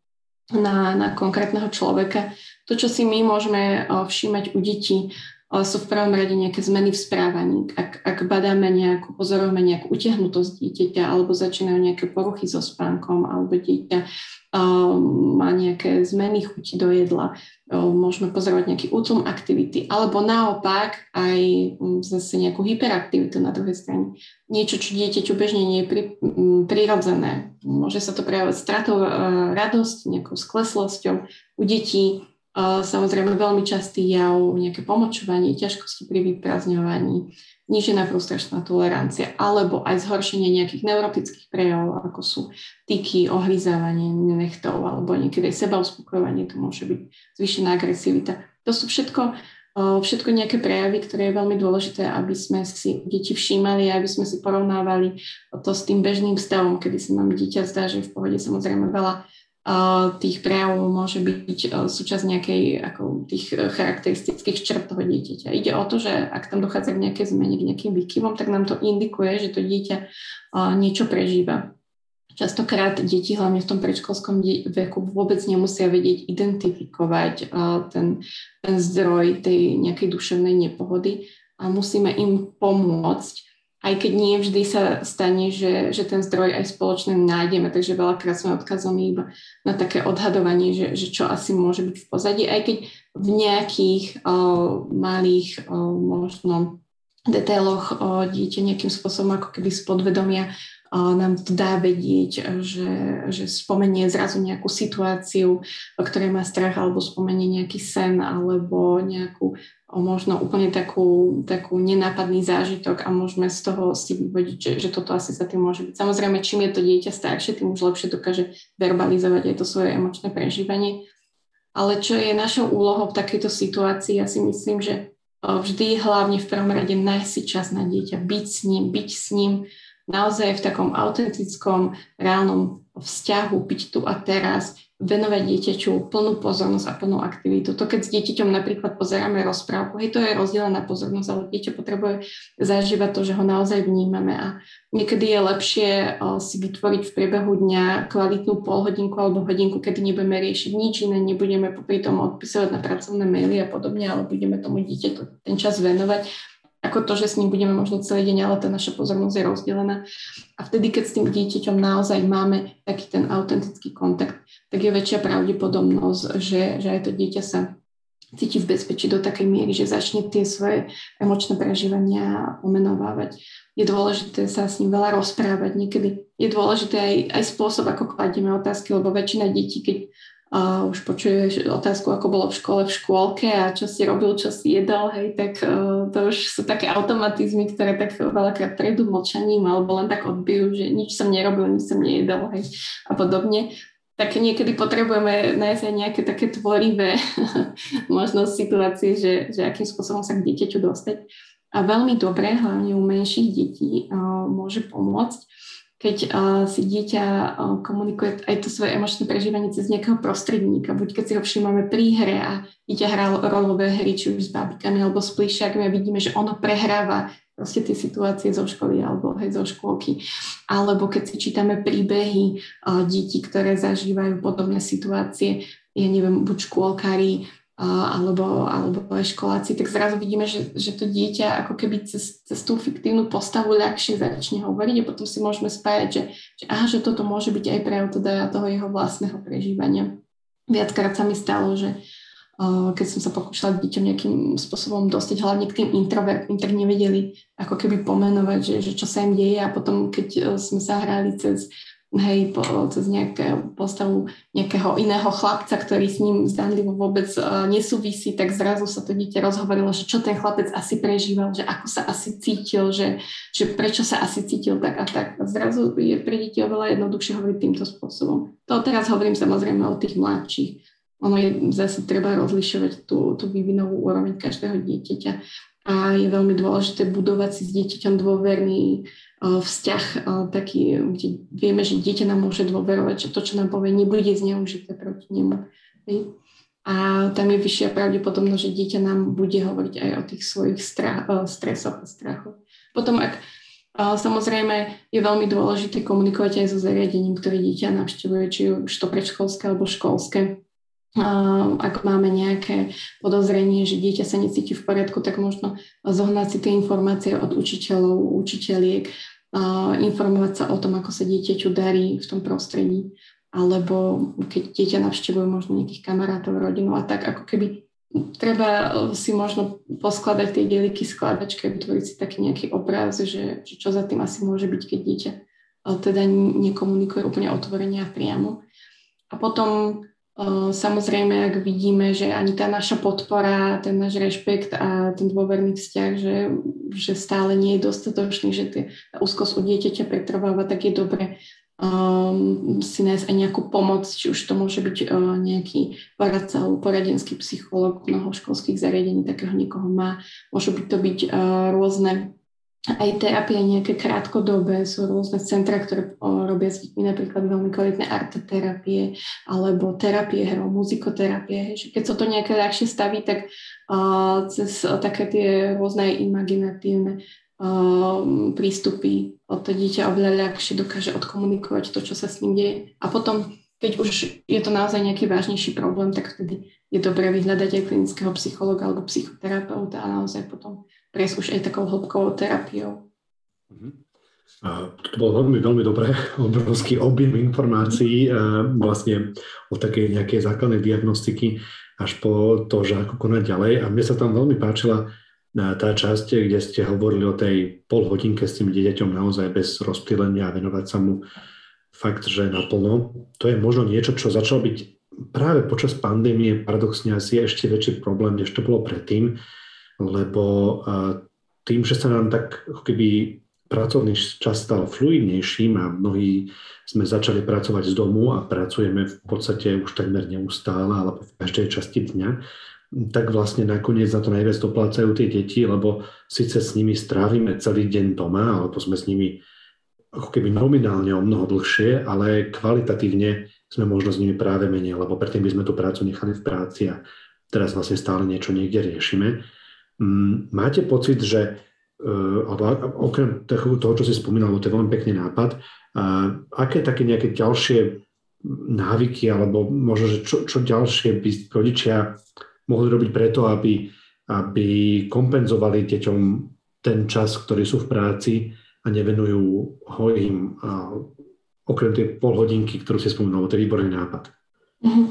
B: na, na konkrétneho človeka. To, čo si my môžeme všímať u detí, sú v prvom rade nejaké zmeny v správaní. Ak, ak badáme nejakú, pozorujeme nejakú utiahnutosť dieťaťa alebo začínajú nejaké poruchy so spánkom alebo dieťa um, má nejaké zmeny chuti do jedla, um, môžeme pozorovať nejaký útlum aktivity alebo naopak aj um, zase nejakú hyperaktivitu na druhej strane. Niečo, čo dieťaťu bežne nie je pri, um, prirodzené. Môže sa to prejavovať stratou uh, radosť, nejakou skleslosťou. U detí Samozrejme veľmi častý jav, nejaké pomočovanie, ťažkosti pri vyprázdňovaní, nížená frustračná tolerancia alebo aj zhoršenie nejakých neurotických prejavov, ako sú tyky, ohryzávanie nechtov alebo niekedy seba uspokojovanie, to môže byť zvýšená agresivita. To sú všetko, všetko nejaké prejavy, ktoré je veľmi dôležité, aby sme si deti všímali a aby sme si porovnávali to s tým bežným stavom, kedy sa nám dieťa zdá, že v pohode samozrejme veľa tých prejavov môže byť e, súčasť nejakej ako tých e, charakteristických črt toho dieťaťa. Ide o to, že ak tam dochádza k nejakej zmene, k nejakým výkyvom, tak nám to indikuje, že to dieťa niečo prežíva. Častokrát deti, hlavne v tom predškolskom veku, vôbec nemusia vedieť identifikovať ten, ten zdroj tej nejakej duševnej nepohody a musíme im pomôcť aj keď nie vždy sa stane, že, že ten zdroj aj spoločne nájdeme, takže veľakrát sme odkazovaní iba na také odhadovanie, že, že čo asi môže byť v pozadí, aj keď v nejakých o, malých o, možno detailoch o, dieťa nejakým spôsobom ako keby z podvedomia nám to dá vedieť, že, že spomenie zrazu nejakú situáciu, o ktorej má strach, alebo spomenie nejaký sen, alebo nejakú možno úplne takú, takú nenápadný zážitok a môžeme z toho si vyvodiť, že, že toto asi sa tým môže byť. Samozrejme, čím je to dieťa staršie, tým už lepšie dokáže verbalizovať aj to svoje emočné prežívanie. Ale čo je našou úlohou v takejto situácii, ja si myslím, že vždy hlavne v prvom rade nájsť si čas na dieťa, byť s ním, byť s ním naozaj v takom autentickom, reálnom vzťahu, byť tu a teraz, venovať dieťaťu plnú pozornosť a plnú aktivitu. To keď s dieťaťom napríklad pozeráme rozprávku, hej, to je rozdelená pozornosť, ale dieťa potrebuje zažívať to, že ho naozaj vnímame a niekedy je lepšie o, si vytvoriť v priebehu dňa kvalitnú polhodinku alebo hodinku, kedy nebudeme riešiť nič iné, nebudeme popri tom odpisovať na pracovné maily a podobne, ale budeme tomu dieťaťu ten čas venovať ako to, že s ním budeme možno celý deň, ale tá naša pozornosť je rozdelená. A vtedy, keď s tým dieťaťom naozaj máme taký ten autentický kontakt, tak je väčšia pravdepodobnosť, že, že aj to dieťa sa cíti v bezpečí do takej miery, že začne tie svoje emočné prežívania pomenovávať. Je dôležité sa s ním veľa rozprávať. Niekedy je dôležité aj, aj spôsob, ako kladieme otázky, lebo väčšina detí, keď a už počuješ otázku, ako bolo v škole, v škôlke a čo si robil, čo si jedal, hej, tak uh, to už sú také automatizmy, ktoré tak veľakrát prejdú mlčaním alebo len tak odbijú, že nič som nerobil, nič som nejedal, hej, a podobne. Tak niekedy potrebujeme nájsť aj nejaké také tvorivé možno situácie, že, že akým spôsobom sa k dieťaťu dostať. A veľmi dobre, hlavne u menších detí, uh, môže pomôcť keď uh, si dieťa uh, komunikuje aj to svoje emočné prežívanie cez nejakého prostredníka, buď keď si ho všímame pri hre a dieťa hrá rolové hry, či už s bábikami alebo s plíšiakmi a vidíme, že ono prehráva proste tie situácie zo školy alebo hej, zo škôlky. Alebo keď si čítame príbehy uh, detí, ktoré zažívajú podobné situácie, ja neviem, buď škôlkári alebo, alebo aj školáci, tak zrazu vidíme, že, že to dieťa ako keby cez, cez tú fiktívnu postavu ľahšie začne hovoriť a potom si môžeme spájať, že, že aha, že toto môže byť aj pre teda toho jeho vlastného prežívania. Viackrát sa mi stalo, že keď som sa pokúšala deťom nejakým spôsobom dostať hlavne k tým introvertným, tak nevedeli ako keby pomenovať, že, že čo sa im deje a potom keď uh, sme sa hrali cez hej, po, cez nejaké postavu nejakého iného chlapca, ktorý s ním zdanlivo vôbec uh, nesúvisí, tak zrazu sa to dieťa rozhovorilo, že čo ten chlapec asi prežíval, že ako sa asi cítil, že, že prečo sa asi cítil tak a tak. A zrazu je pre deti oveľa jednoduchšie hovoriť týmto spôsobom. To teraz hovorím samozrejme o tých mladších. Ono je zase treba rozlišovať tú, tú vývinovú úroveň každého dieťaťa a je veľmi dôležité budovať si s dieťaťom dôverný vzťah taký, kde vieme, že dieťa nám môže dôverovať, že to, čo nám povie, nebude zneužité proti nemu. A tam je vyššia pravdepodobnosť, že dieťa nám bude hovoriť aj o tých svojich strach, stresoch a strachoch. Potom, ak samozrejme je veľmi dôležité komunikovať aj so zariadením, ktoré dieťa navštevuje, či už to predškolské alebo školské ak máme nejaké podozrenie, že dieťa sa necíti v poriadku, tak možno zohnať si tie informácie od učiteľov, učiteľiek, informovať sa o tom, ako sa dieťaťu darí v tom prostredí, alebo keď dieťa navštevuje možno nejakých kamarátov, rodinu a tak, ako keby treba si možno poskladať tie dieliky skladačky, vytvoriť si taký nejaký obraz, že, že čo za tým asi môže byť, keď dieťa teda nekomunikuje úplne otvorene a priamo. A potom Samozrejme, ak vidíme, že ani tá naša podpora, ten náš rešpekt a ten dôverný vzťah, že, že stále nie je dostatočný, že tie, tá úzkosť u dieťaťa pretrváva, tak je dobre um, si nájsť aj nejakú pomoc, či už to môže byť uh, nejaký poradca alebo poradenský psychológ mnoho školských zariadení, takého niekoho má. Môžu byť to byť uh, rôzne aj terapie nejaké krátkodobé, sú rôzne centra, ktoré robia s deťmi napríklad veľmi kvalitné arteterapie alebo terapie hrou, muzikoterapie. Že keď sa to nejaké ľahšie staví, tak uh, cez také tie rôzne imaginatívne uh, prístupy to dieťa oveľa ľahšie dokáže odkomunikovať to, čo sa s ním deje. A potom, keď už je to naozaj nejaký vážnejší problém, tak vtedy je dobré vyhľadať aj klinického psychologa alebo psychoterapeuta a naozaj potom prejsť už aj takou hĺbkovou terapiou.
A: Mhm. A to bolo veľmi, veľmi dobré, obrovský objem informácií vlastne o takej nejakej základnej diagnostiky až po to, že ako konať ďalej. A mne sa tam veľmi páčila tá časť, kde ste hovorili o tej pol hodinke s tým dieťaťom naozaj bez rozptýlenia a venovať sa mu fakt, že naplno. To je možno niečo, čo začalo byť práve počas pandémie paradoxne asi ešte väčší problém, než to bolo predtým lebo tým, že sa nám tak keby pracovný čas stal fluidnejším a mnohí sme začali pracovať z domu a pracujeme v podstate už takmer neustále alebo v každej časti dňa, tak vlastne nakoniec za to najviac doplácajú tie deti, lebo síce s nimi strávime celý deň doma, alebo sme s nimi ako keby nominálne o mnoho dlhšie, ale kvalitatívne sme možno s nimi práve menej, lebo predtým by sme tú prácu nechali v práci a teraz vlastne stále niečo niekde riešime. Mm, máte pocit, že e, alebo okrem toho, čo si spomínal, to je veľmi pekný nápad, aké také nejaké ďalšie návyky, alebo možno, že čo, čo ďalšie by rodičia mohli robiť preto, aby, aby kompenzovali deťom ten čas, ktorý sú v práci a nevenujú ho im okrem tej pol hodinky, ktorú si spomínal, to je výborný nápad. Mm-hmm.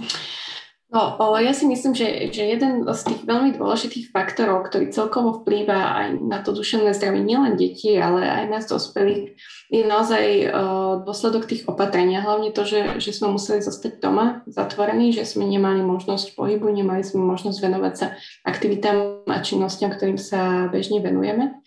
B: No, ja si myslím, že, že jeden z tých veľmi dôležitých faktorov, ktorý celkovo vplýva aj na to duševné zdravie nielen detí, ale aj nás dospelých, je naozaj uh, dôsledok tých opatrenia. Hlavne to, že, že sme museli zostať doma zatvorení, že sme nemali možnosť pohybu, nemali sme možnosť venovať sa aktivitám a činnostiam, ktorým sa bežne venujeme.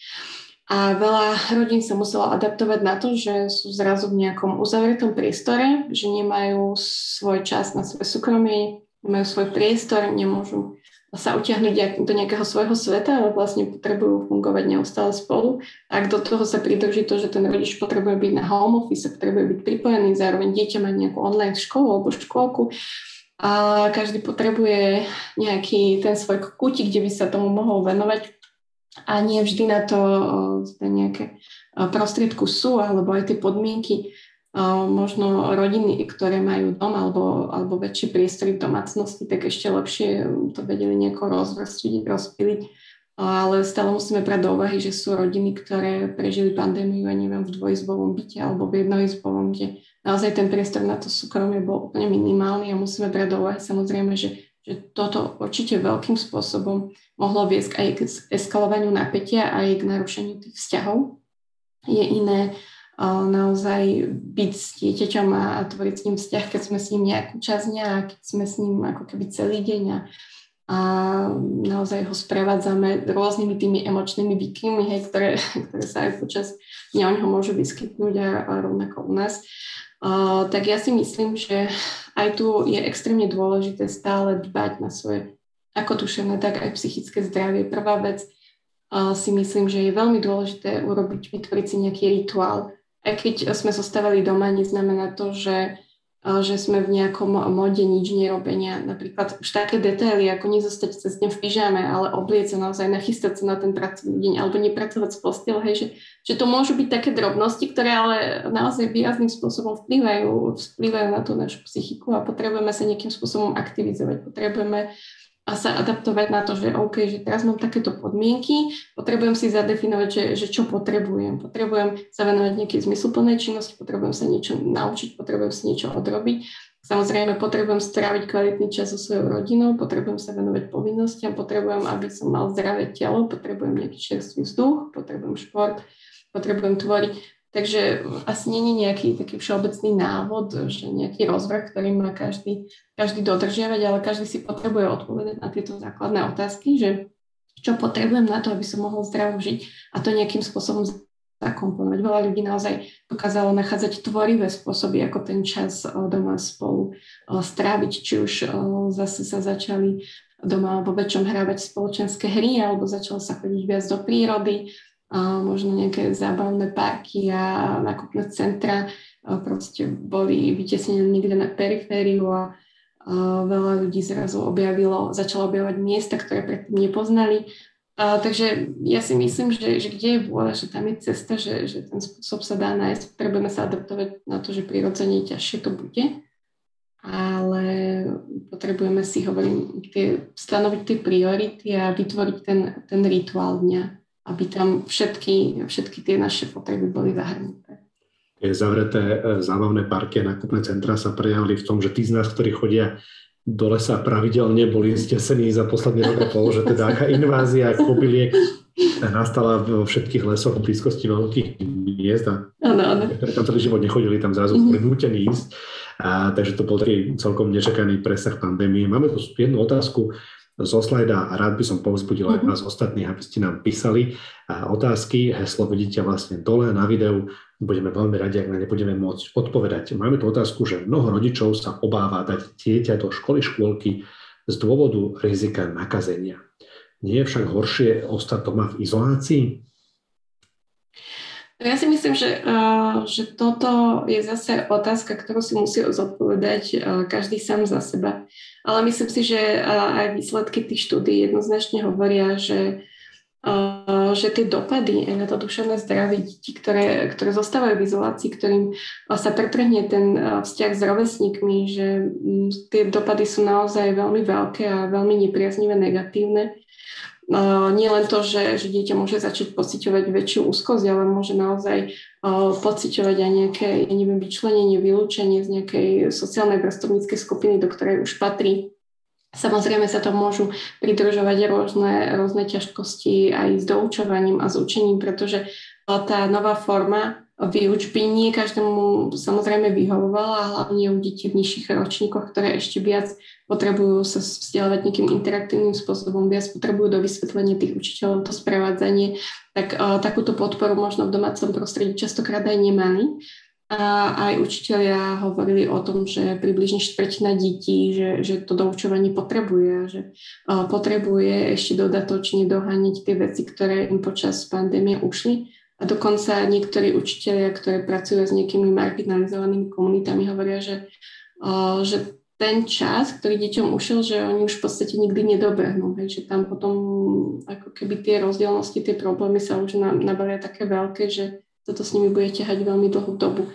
B: A veľa rodín sa muselo adaptovať na to, že sú zrazu v nejakom uzavretom priestore, že nemajú svoj čas na svoje súkromie, majú svoj priestor, nemôžu sa utiahnuť do nejakého svojho sveta, ale vlastne potrebujú fungovať neustále spolu. Ak do toho sa pridrží to, že ten rodič potrebuje byť na home office, potrebuje byť pripojený, zároveň dieťa mať nejakú online školu alebo škôlku, a každý potrebuje nejaký ten svoj kútik, kde by sa tomu mohol venovať a nie vždy na to nejaké prostriedku sú, alebo aj tie podmienky možno rodiny, ktoré majú dom alebo, alebo väčšie priestory v domácnosti, tak ešte lepšie to vedeli nejako rozvrstiť, rozpiliť. Ale stále musíme brať do úvahy, že sú rodiny, ktoré prežili pandémiu, ja neviem, v dvojizbovom byte alebo v jednoizbovom, kde naozaj ten priestor na to súkromie bol úplne minimálny a musíme brať do úvahy samozrejme, že, že toto určite veľkým spôsobom mohlo viesť aj k eskalovaniu napätia a aj k narušeniu tých vzťahov. Je iné naozaj byť s dieťaťom a, tvoriť s ním vzťah, keď sme s ním nejakú časť dňa keď sme s ním ako keby celý deň a, a naozaj ho sprevádzame rôznymi tými emočnými výkyvmi, hej, ktoré, ktoré sa aj počas dňa o neho môžu vyskytnúť a, a rovnako u nás. Uh, tak ja si myslím, že aj tu je extrémne dôležité stále dbať na svoje ako duševné, tak aj psychické zdravie. Prvá vec uh, si myslím, že je veľmi dôležité urobiť, vytvoriť si nejaký rituál. Aj keď sme zostávali doma, neznamená to, že že sme v nejakom mode nič nerobenia. Napríklad už také detaily, ako nezostať cez deň v pyžame, ale oblieť sa naozaj, nachystať sa na ten pracovný deň alebo nepracovať z postel, hej, že, že to môžu byť také drobnosti, ktoré ale naozaj výrazným spôsobom vplyvajú, vplyvajú na tú našu psychiku a potrebujeme sa nejakým spôsobom aktivizovať. Potrebujeme a sa adaptovať na to, že OK, že teraz mám takéto podmienky, potrebujem si zadefinovať, že, že čo potrebujem. Potrebujem sa venovať nejakej zmysluplnej činnosti, potrebujem sa niečo naučiť, potrebujem si niečo odrobiť. Samozrejme, potrebujem stráviť kvalitný čas so svojou rodinou, potrebujem sa venovať povinnostiam, potrebujem, aby som mal zdravé telo, potrebujem nejaký čerstvý vzduch, potrebujem šport, potrebujem tvoriť. Takže asi není nejaký taký všeobecný návod, že nejaký rozvrh, ktorý má každý, každý dodržiavať, ale každý si potrebuje odpovedať na tieto základné otázky, že čo potrebujem na to, aby som mohol zdravo žiť a to nejakým spôsobom zakomponovať. Veľa ľudí naozaj dokázalo nachádzať tvorivé spôsoby, ako ten čas doma spolu stráviť, či už zase sa začali doma vo väčšom hrávať spoločenské hry, alebo začalo sa chodiť viac do prírody, možno nejaké zábavné parky a nákupné centra proste boli vytesnené niekde na perifériu a, veľa ľudí zrazu objavilo, začalo objavovať miesta, ktoré predtým nepoznali. Takže ja si myslím, že, že kde je vôľa, že tam je cesta, že, že ten spôsob sa dá nájsť. Potrebujeme sa adaptovať na to, že prirodzene ťažšie to bude, ale potrebujeme si, hovorím, tie, stanoviť tie priority a vytvoriť ten, ten rituál dňa aby tam všetky, všetky tie naše potreby boli zahrnuté.
A: Tie zavreté e, zábavné parky a nákupné centra sa prejavili v tom, že tí z nás, ktorí chodia do lesa pravidelne, boli stesení za posledný rok a pol, že teda aká invázia kobyliek nastala vo všetkých lesoch v blízkosti veľkých miest a ano, ano. ktoré tam celý život nechodili, tam zrazu mm-hmm. prinútení ísť. A, takže to bol taký celkom nečakaný presah pandémie. Máme tu jednu otázku zo slajda a rád by som povzbudil aj mhm. vás ostatných, aby ste nám písali otázky. Heslo vidíte vlastne dole na videu. Budeme veľmi radi, ak na ne budeme môcť odpovedať. Máme tu otázku, že mnoho rodičov sa obáva dať dieťa do školy, škôlky z dôvodu rizika nakazenia. Nie je však horšie ostať doma v izolácii?
B: Ja si myslím, že, že toto je zase otázka, ktorú si musí zodpovedať každý sám za seba. Ale myslím si, že aj výsledky tých štúdí jednoznačne hovoria, že, že tie dopady na to duševné zdravie detí, ktoré, ktoré zostávajú v izolácii, ktorým sa pretrhne ten vzťah s rovesníkmi, že tie dopady sú naozaj veľmi veľké a veľmi nepriaznivé, negatívne. Nie len to, že, že dieťa môže začať pociťovať väčšiu úzkosť, ale môže naozaj pociťovať aj nejaké, ja neviem, vyčlenenie, vylúčenie z nejakej sociálnej vrstovníckej skupiny, do ktorej už patrí. Samozrejme sa to môžu pridržovať rôzne, rôzne ťažkosti aj s doučovaním a s učením, pretože tá nová forma výučby nie každému samozrejme vyhovovala, hlavne u detí v nižších ročníkoch, ktoré ešte viac potrebujú sa vzdelávať nejakým interaktívnym spôsobom, viac potrebujú do vysvetlenia tých učiteľov to sprevádzanie, tak uh, takúto podporu možno v domácom prostredí častokrát aj nemali. A aj učiteľia hovorili o tom, že približne štvrtina detí, že, že to doučovanie potrebuje, že uh, potrebuje ešte dodatočne doháňať tie veci, ktoré im počas pandémie ušli a dokonca niektorí učiteľia, ktorí pracujú s nejakými marginalizovanými komunitami, hovoria, že, že ten čas, ktorý deťom ušiel, že oni už v podstate nikdy nedobehnú. Hej, že tam potom ako keby tie rozdielnosti, tie problémy sa už nabalia také veľké, že toto s nimi bude ťahať veľmi dlhú dobu.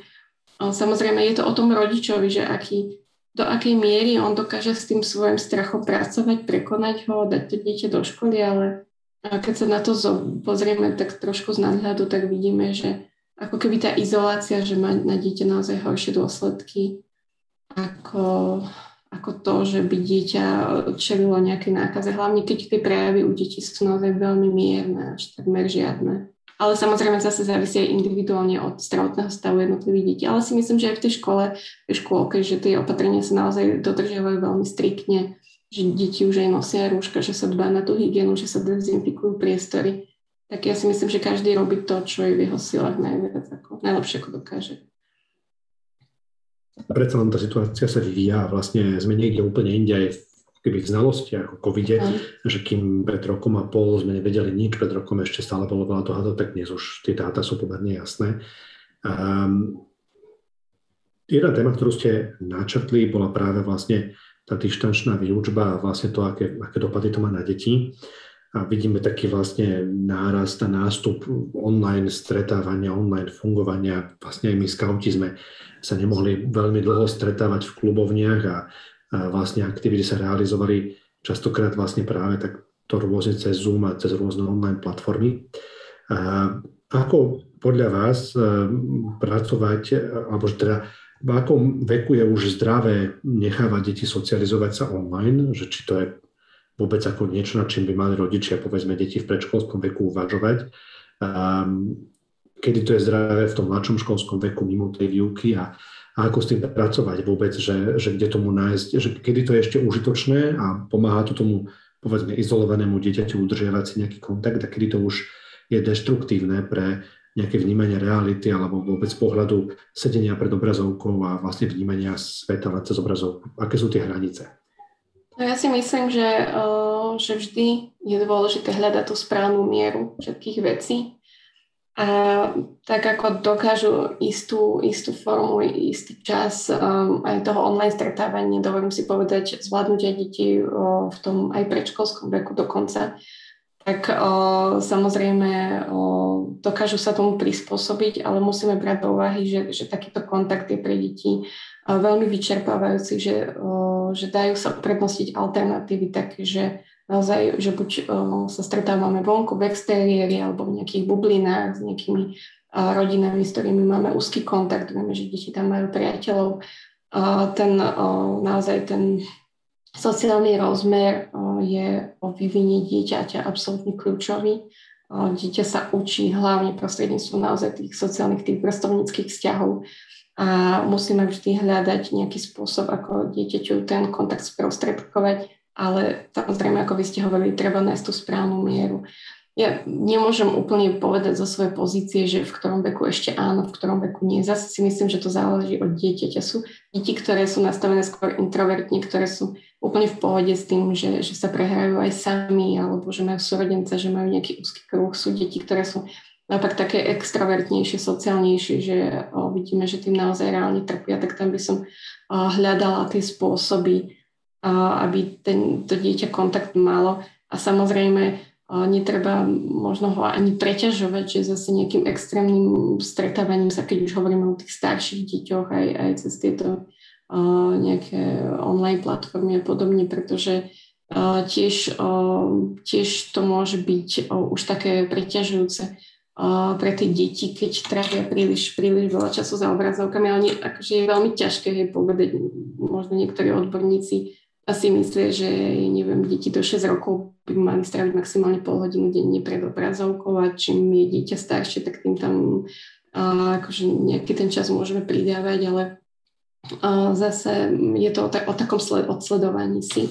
B: Samozrejme je to o tom rodičovi, že aký, do akej miery on dokáže s tým svojim strachom pracovať, prekonať ho, dať to dieťa do školy, ale a keď sa na to pozrieme tak trošku z nadhľadu, tak vidíme, že ako keby tá izolácia, že má na dieťa naozaj horšie dôsledky ako, ako to, že by dieťa čelilo nejaké nákaze. Hlavne keď tie prejavy u detí sú naozaj veľmi mierne, až takmer žiadne. ale samozrejme zase závisí aj individuálne od zdravotného stavu jednotlivých detí. Ale si myslím, že aj v tej škole, v škôlke, že tie opatrenia sa naozaj dodržiavajú veľmi striktne, že deti už aj nosia rúška, že sa dbá na tú hygienu, že sa dezinfikujú priestory. Tak ja si myslím, že každý robí to, čo je v jeho silách najviac, ako, najlepšie ako dokáže.
A: Predsa len tá situácia sa vyvíja a vlastne sme niekde úplne inde aj keby v znalostiach o covide, mm. že kým pred rokom a pol sme nevedeli nič, pred rokom ešte stále bolo veľa toho, tak dnes už tie dáta sú pomerne jasné. Um, jedna téma, ktorú ste načrtli, bola práve vlastne tá dištančná výučba a vlastne to, aké, aké dopady to má na deti. A vidíme taký vlastne nárast a nástup online stretávania, online fungovania. Vlastne aj my skauti sme sa nemohli veľmi dlho stretávať v klubovniach a vlastne aktivity sa realizovali častokrát vlastne práve tak to rôzne cez Zoom a cez rôzne online platformy. A ako podľa vás e, pracovať, alebo teda v akom veku je už zdravé nechávať deti socializovať sa online, že či to je vôbec ako niečo, nad čím by mali rodičia, povedzme, deti v predškolskom veku uvažovať. kedy to je zdravé v tom mladšom školskom veku mimo tej výuky a a ako s tým pracovať vôbec, že, že kde tomu nájsť, že kedy to je ešte užitočné a pomáha to tomu povedzme izolovanému dieťaťu udržiavať si nejaký kontakt a kedy to už je deštruktívne pre nejaké vnímanie reality alebo vôbec pohľadu sedenia pred obrazovkou a vlastne vnímania sveta cez obrazovku. Aké sú tie hranice?
B: No ja si myslím, že, že vždy je dôležité hľadať tú správnu mieru všetkých vecí a tak ako dokážu istú, istú formu, istý čas um, aj toho online stretávania, dovolím si povedať, zvládnuť aj deti uh, v tom aj predškolskom veku dokonca, tak uh, samozrejme uh, dokážu sa tomu prispôsobiť, ale musíme brať do úvahy, že, že takýto kontakt je pre deti uh, veľmi vyčerpávajúci, že, uh, že dajú sa uprednostiť alternatívy také, že naozaj, že buď uh, sa stretávame vonku v exteriéri alebo v nejakých bublinách s nejakými uh, rodinami, s ktorými máme úzky kontakt, vieme, že deti tam majú priateľov. Uh, ten, uh, naozaj ten sociálny rozmer uh, je o vyvinie dieťaťa absolútne kľúčový. Uh, dieťa sa učí hlavne prostredníctvom naozaj tých sociálnych, tých vrstovníckých vzťahov a musíme vždy hľadať nejaký spôsob, ako dieťaťu ten kontakt sprostredkovať ale samozrejme, ako vy ste hovorili, treba nájsť tú správnu mieru. Ja nemôžem úplne povedať zo svojej pozície, že v ktorom veku ešte áno, v ktorom veku nie. Zase si myslím, že to záleží od dieťaťa. Sú deti, ktoré sú nastavené skôr introvertne, ktoré sú úplne v pohode s tým, že, že sa prehrajú aj sami, alebo že majú súrodenca, že majú nejaký úzky kruh. Sú deti, ktoré sú naopak také extrovertnejšie, sociálnejšie, že o, vidíme, že tým naozaj reálne trpia, tak tam by som o, hľadala tie spôsoby, aby ten, to dieťa kontakt malo. A samozrejme, netreba možno ho ani preťažovať, že zase nejakým extrémnym stretávaním sa, keď už hovoríme o tých starších deťoch, aj, aj cez tieto nejaké online platformy a podobne, pretože tiež, tiež to môže byť už také preťažujúce pre tie deti, keď trávia príliš, príliš veľa času za obrazovkami, ale nie, akože je veľmi ťažké hej, povedať, možno niektorí odborníci asi myslia, že neviem, deti do 6 rokov by mali stráviť maximálne pol hodinu denne pred obrazovkou a čím je dieťa staršie, tak tým tam akože nejaký ten čas môžeme pridávať, ale zase je to o, ta, o takom sled, odsledovaní si,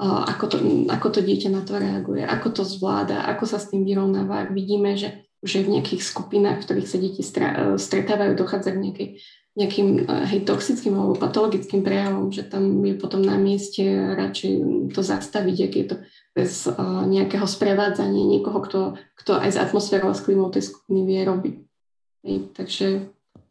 B: ako, to, ako to dieťa na to reaguje, ako to zvláda, ako sa s tým vyrovnáva. Vidíme, že už v nejakých skupinách, v ktorých sa deti stretávajú, dochádza k nejakej nejakým eh, hej, toxickým alebo patologickým prejavom, že tam je potom na mieste radšej to zastaviť, ak je to bez uh, nejakého sprevádzania niekoho, kto, kto aj z atmosférou a s klímou tej skupiny vie robiť. Hej, takže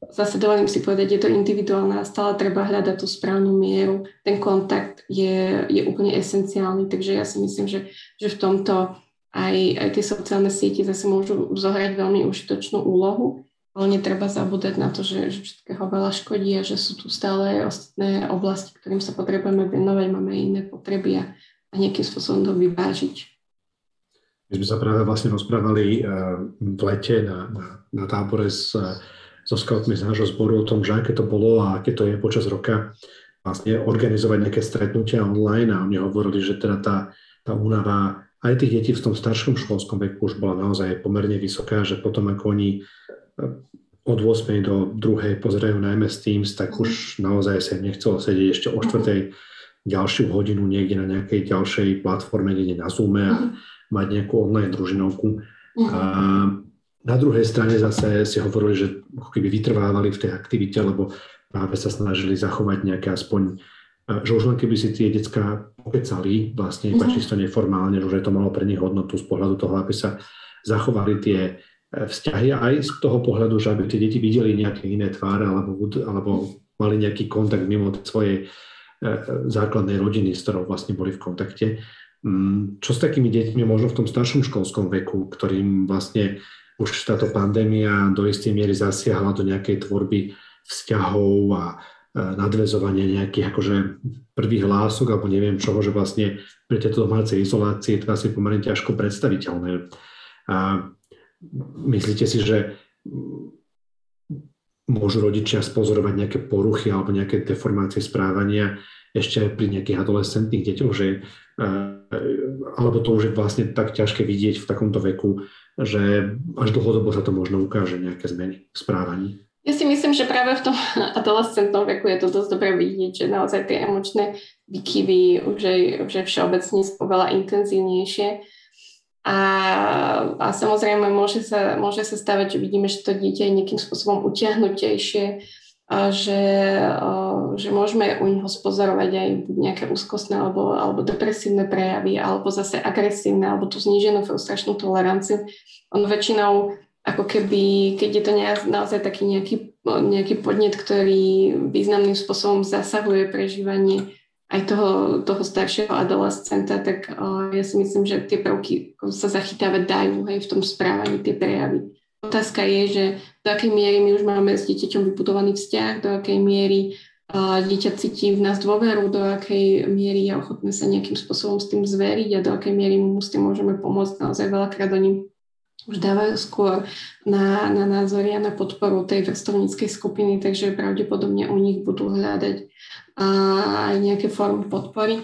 B: zase dovolím si povedať, je to individuálne a stále treba hľadať tú správnu mieru. Ten kontakt je, je úplne esenciálny, takže ja si myslím, že, že v tomto aj, aj tie sociálne siete zase môžu zohrať veľmi užitočnú úlohu ale netreba zabúdať na to, že, že všetkého veľa škodí a že sú tu stále ostatné oblasti, ktorým sa potrebujeme venovať, máme iné potreby a, a nejakým spôsobom to vyvážiť.
A: My sme sa práve vlastne rozprávali eh, v lete na, na, na tábore s, so scoutmi z nášho zboru o tom, že aké to bolo a aké to je počas roka vlastne organizovať nejaké stretnutia online a oni hovorili, že teda tá, tá únava aj tých detí v tom staršom školskom veku už bola naozaj pomerne vysoká, že potom ako oni e, od 8. do 2. pozerajú na MS Teams, tak mhm. už naozaj sa im nechcelo sedieť ešte o 4. ďalšiu hodinu niekde na nejakej ďalšej platforme, niekde na Zoome a mhm. mať nejakú online družinovku. A na druhej strane zase si hovorili, že keby vytrvávali v tej aktivite, lebo práve sa snažili zachovať nejaké aspoň, že už len keby si tie decka pokecali vlastne iba mm-hmm. čisto neformálne, že to malo pre nich hodnotu z pohľadu toho, aby sa zachovali tie e, vzťahy aj z toho pohľadu, že aby tie deti videli nejaké iné tváre alebo, alebo mali nejaký kontakt mimo svojej e, základnej rodiny, s ktorou vlastne boli v kontakte. Mm, čo s takými deťmi možno v tom staršom školskom veku, ktorým vlastne už táto pandémia do istej miery zasiahla do nejakej tvorby vzťahov a nadvezovania nejakých akože prvých hlások alebo neviem čoho, že vlastne pri tejto domácej izolácii je to asi pomerne ťažko predstaviteľné. A myslíte si, že môžu rodičia spozorovať nejaké poruchy alebo nejaké deformácie správania ešte pri nejakých adolescentných deťoch, že, alebo to už je vlastne tak ťažké vidieť v takomto veku, že až dlhodobo sa to možno ukáže nejaké zmeny v správaní.
B: Ja si myslím, že práve v tom adolescentnom veku je to dosť dobre vidieť, že naozaj tie emočné výkyvy už je, už je všeobecne oveľa intenzívnejšie. A, a samozrejme môže sa, môže sa stávať, že vidíme, že to dieťa je nejakým spôsobom utiahnutejšie, že, že môžeme u neho spozorovať aj nejaké úzkostné alebo, alebo depresívne prejavy, alebo zase agresívne, alebo tú zníženú frustračnú toleranciu on väčšinou ako keby, keď je to naozaj taký nejaký, nejaký podnet, ktorý významným spôsobom zasahuje prežívanie aj toho, toho staršieho adolescenta, tak uh, ja si myslím, že tie prvky sa zachytávať dajú aj v tom správaní, tie prejavy. Otázka je, že do akej miery my už máme s dieťaťom vybudovaný vzťah, do akej miery dieťa cíti v nás dôveru, do akej miery je ochotné sa nejakým spôsobom s tým zveriť a do akej miery mu s tým môžeme pomôcť. Naozaj veľakrát oni už dávajú skôr na, na názory a na podporu tej vrstovníckej skupiny, takže pravdepodobne u nich budú hľadať aj nejaké formy podpory.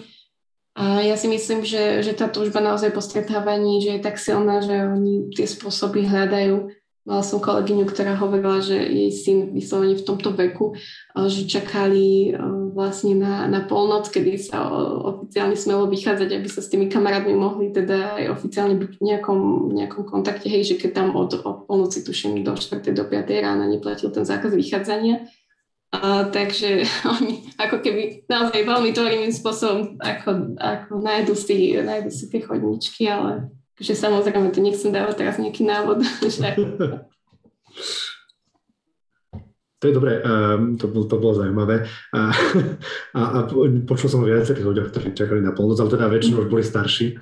B: A ja si myslím, že, že tá túžba naozaj po stretávaní, že je tak silná, že oni tie spôsoby hľadajú Mala som kolegyňu, ktorá hovorila, že jej syn vyslovene v tomto veku, eh, že čakali eh, vlastne na, na polnoc, kedy sa oficiálne smelo vychádzať, aby sa s tými kamarátmi mohli teda aj oficiálne byť v nejakom, nejakom kontakte, hej, že keď tam od, od polnoci, tuším, do 4. do 5. rána neplatil ten zákaz vychádzania. A, takže oni ako keby naozaj veľmi tvorivým spôsobom ako, ako nájdu, si, nájdu si tie chodničky, ale že samozrejme, to nechcem dávať teraz nejaký návod. Že...
A: To je dobré, um, to, to bolo zaujímavé. A, a, a počul som o viacerých ľuďoch, ktorí čakali na polnoc, ale teda väčšinou už boli starší.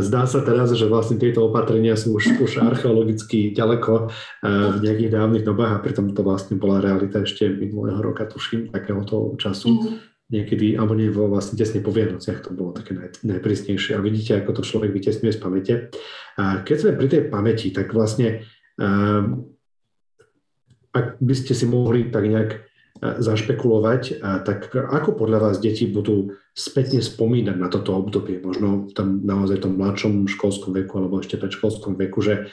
A: Zdá sa teraz, že vlastne tieto opatrenia sú už, už archeologicky ďaleko v nejakých dávnych dobách a pritom to vlastne bola realita ešte minulého roka, tuším, takéhoto času. Mm-hmm niekedy, alebo nie, vlastne tesne po Vianociach to bolo také naj, najprísnejšie. A vidíte, ako to človek vytesňuje z pamäte. A keď sme pri tej pamäti, tak vlastne, ak by ste si mohli tak nejak zašpekulovať, tak ako podľa vás deti budú spätne spomínať na toto obdobie, možno tam naozaj tom mladšom školskom veku alebo ešte predškolskom veku, že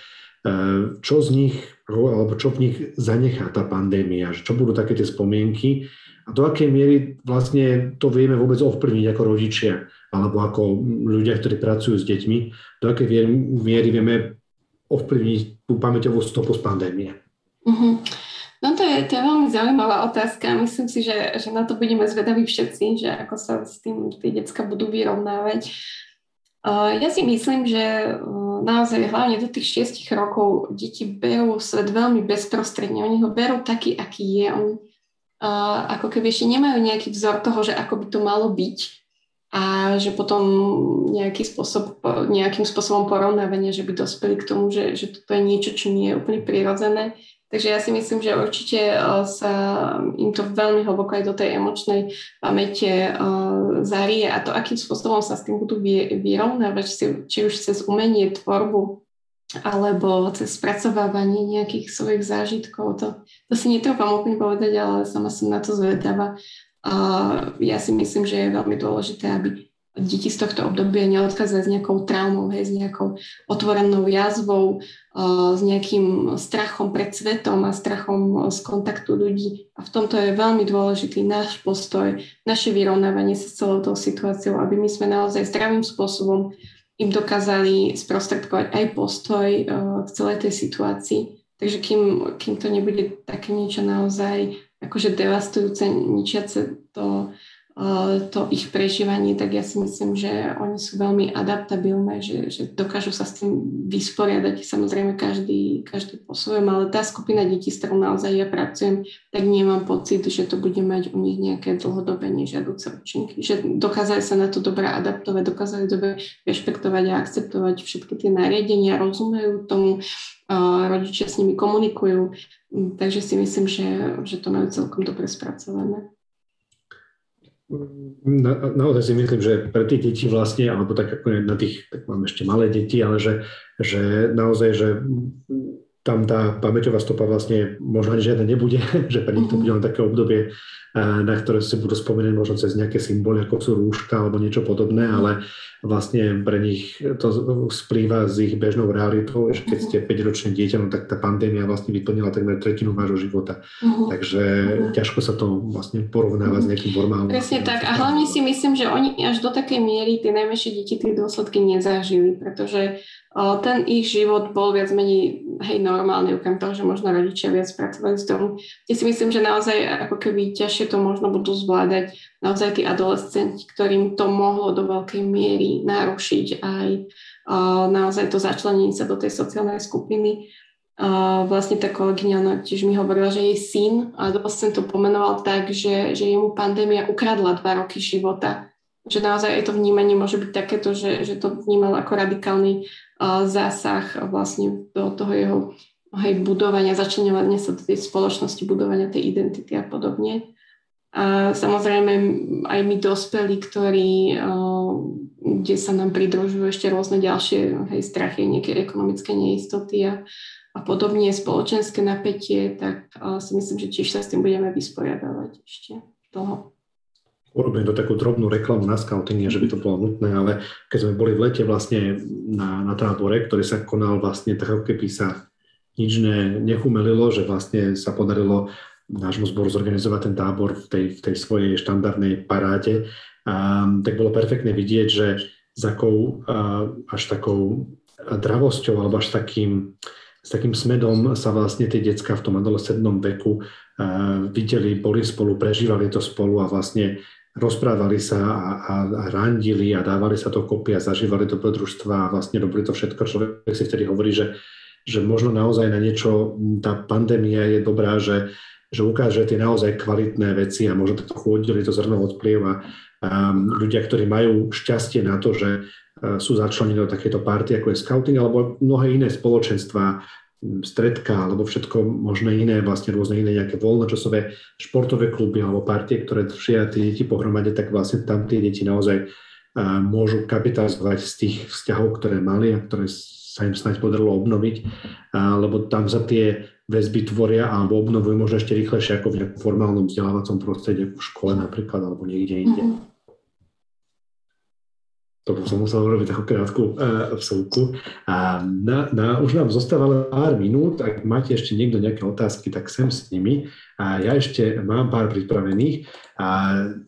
A: čo z nich, alebo čo v nich zanechá tá pandémia, čo budú také tie spomienky, a do akej miery vlastne to vieme vôbec ovplyvniť ako rodičia alebo ako ľudia, ktorí pracujú s deťmi, do akej miery vieme ovplyvniť tú pamäťovú stopu z pandémie.
B: Uh-huh. No to je, to je veľmi zaujímavá otázka. Myslím si, že, že na to budeme zvedaví všetci, že ako sa s tým tie decka budú vyrovnávať. Ja si myslím, že uh, naozaj hlavne do tých šiestich rokov deti berú svet veľmi bezprostredne. Oni ho berú taký, aký je. Oni ako keby ešte nemajú nejaký vzor toho, že ako by to malo byť a že potom nejaký spôsob, nejakým spôsobom porovnávania, že by dospeli k tomu, že, že toto je niečo, čo nie je úplne prirodzené. Takže ja si myslím, že určite sa im to veľmi hlboko aj do tej emočnej pamäte zarie a to, akým spôsobom sa s tým budú vyrovnávať, či už cez umenie, tvorbu, alebo cez spracovávanie nejakých svojich zážitkov. To, to si netrúfam úplne povedať, ale sama som na to zvedavá. A ja si myslím, že je veľmi dôležité, aby deti z tohto obdobia neodchádzajú s nejakou traumou, hej, s nejakou otvorenou jazvou, uh, s nejakým strachom pred svetom a strachom z kontaktu ľudí. A v tomto je veľmi dôležitý náš postoj, naše vyrovnávanie sa s celou tou situáciou, aby my sme naozaj zdravým spôsobom im dokázali sprostredkovať aj postoj uh, k celej tej situácii. Takže kým, kým to nebude také niečo naozaj akože devastujúce, ničiace to to ich prežívanie, tak ja si myslím, že oni sú veľmi adaptabilné, že, že dokážu sa s tým vysporiadať, samozrejme každý, každý po svojom, ale tá skupina detí, s ktorou naozaj ja pracujem, tak nemám pocit, že to bude mať u nich nejaké dlhodobé nežiaduce účinky, že dokázali sa na to dobre adaptovať, dokázali dobre rešpektovať a akceptovať všetky tie nariadenia, rozumejú tomu, rodičia s nimi komunikujú, takže si myslím, že, že to majú celkom dobre spracované
A: na, naozaj si myslím, že pre tie deti vlastne, alebo tak ako na tých, tak mám ešte malé deti, ale že, že naozaj, že tam tá pamäťová stopa vlastne možno ani žiadna nebude, že pre nich to mhm. bude len také obdobie, na ktoré si budú spomenúť možno cez nejaké symboly, ako sú rúška alebo niečo podobné, ale vlastne pre nich to splýva s ich bežnou realitou, že keď ste 5-ročné dieťa, no tak tá pandémia vlastne vyplnila takmer tretinu vášho života. Uh-huh. Takže uh-huh. ťažko sa to vlastne porovnáva uh-huh. s nejakým normálnym.
B: Presne tak. A hlavne si myslím, že oni až do takej miery tie najmenšie deti tie dôsledky nezažili, pretože ten ich život bol viac menej hej, normálny, okrem toho, že možno rodičia viac pracovali z domu. Ja si myslím, že naozaj ako keby ťažšie to možno budú zvládať naozaj tí adolescenti, ktorým to mohlo do veľkej miery narušiť aj naozaj to začlenenie sa do tej sociálnej skupiny. vlastne tá kolegyňa tiež mi hovorila, že jej syn, adolescent to pomenoval tak, že, že jemu pandémia ukradla dva roky života že naozaj aj to vnímanie môže byť takéto, že, že to vnímal ako radikálny zásah vlastne do toho jeho hej, budovania, začlenovania sa do tej spoločnosti, budovania tej identity a podobne. A samozrejme aj my dospelí, ktorí, kde sa nám pridružujú ešte rôzne ďalšie hej, strachy, nejaké ekonomické neistoty a, a podobne spoločenské napätie, tak si myslím, že tiež sa s tým budeme vysporiadavať ešte dlho.
A: Urobím to takú drobnú reklamu na scouting, že by to bolo nutné, ale keď sme boli v lete vlastne na, na tábore, ktorý sa konal vlastne tak, ako keby sa nič ne, nechumelilo, že vlastne sa podarilo nášmu zboru zorganizovať ten tábor v tej, v tej svojej štandardnej paráde, a, tak bolo perfektné vidieť, že s akou a, až takou dravosťou alebo až takým, s takým smedom sa vlastne tie decka v tom adolescentnom veku a, videli, boli spolu, prežívali to spolu a vlastne rozprávali sa a, a, a randili a dávali sa to kopy a zažívali dobrodružstva a vlastne robili to všetko. Človek si vtedy hovorí, že, že možno naozaj na niečo tá pandémia je dobrá, že, že ukáže tie naozaj kvalitné veci a možno trochu oddeli to zrno od pliev a, a ľudia, ktorí majú šťastie na to, že e, sú začlenení do takéto party, ako je scouting alebo mnohé iné spoločenstva, stredka alebo všetko možné iné, vlastne rôzne iné nejaké voľnočasové športové kluby alebo partie, ktoré držia tie deti pohromade, tak vlastne tam tie deti naozaj môžu kapitalizovať z tých vzťahov, ktoré mali a ktoré sa im snáď podarilo obnoviť, lebo tam za tie väzby tvoria alebo obnovujú možno ešte rýchlejšie ako v nejakom formálnom vzdelávacom prostredí, ako v škole napríklad alebo niekde inde. Mm-hmm. To som musel urobiť takú krátku uh, vsúku. A na, na, už nám zostáva pár minút, ak máte ešte niekto nejaké otázky, tak sem s nimi. A ja ešte mám pár pripravených. A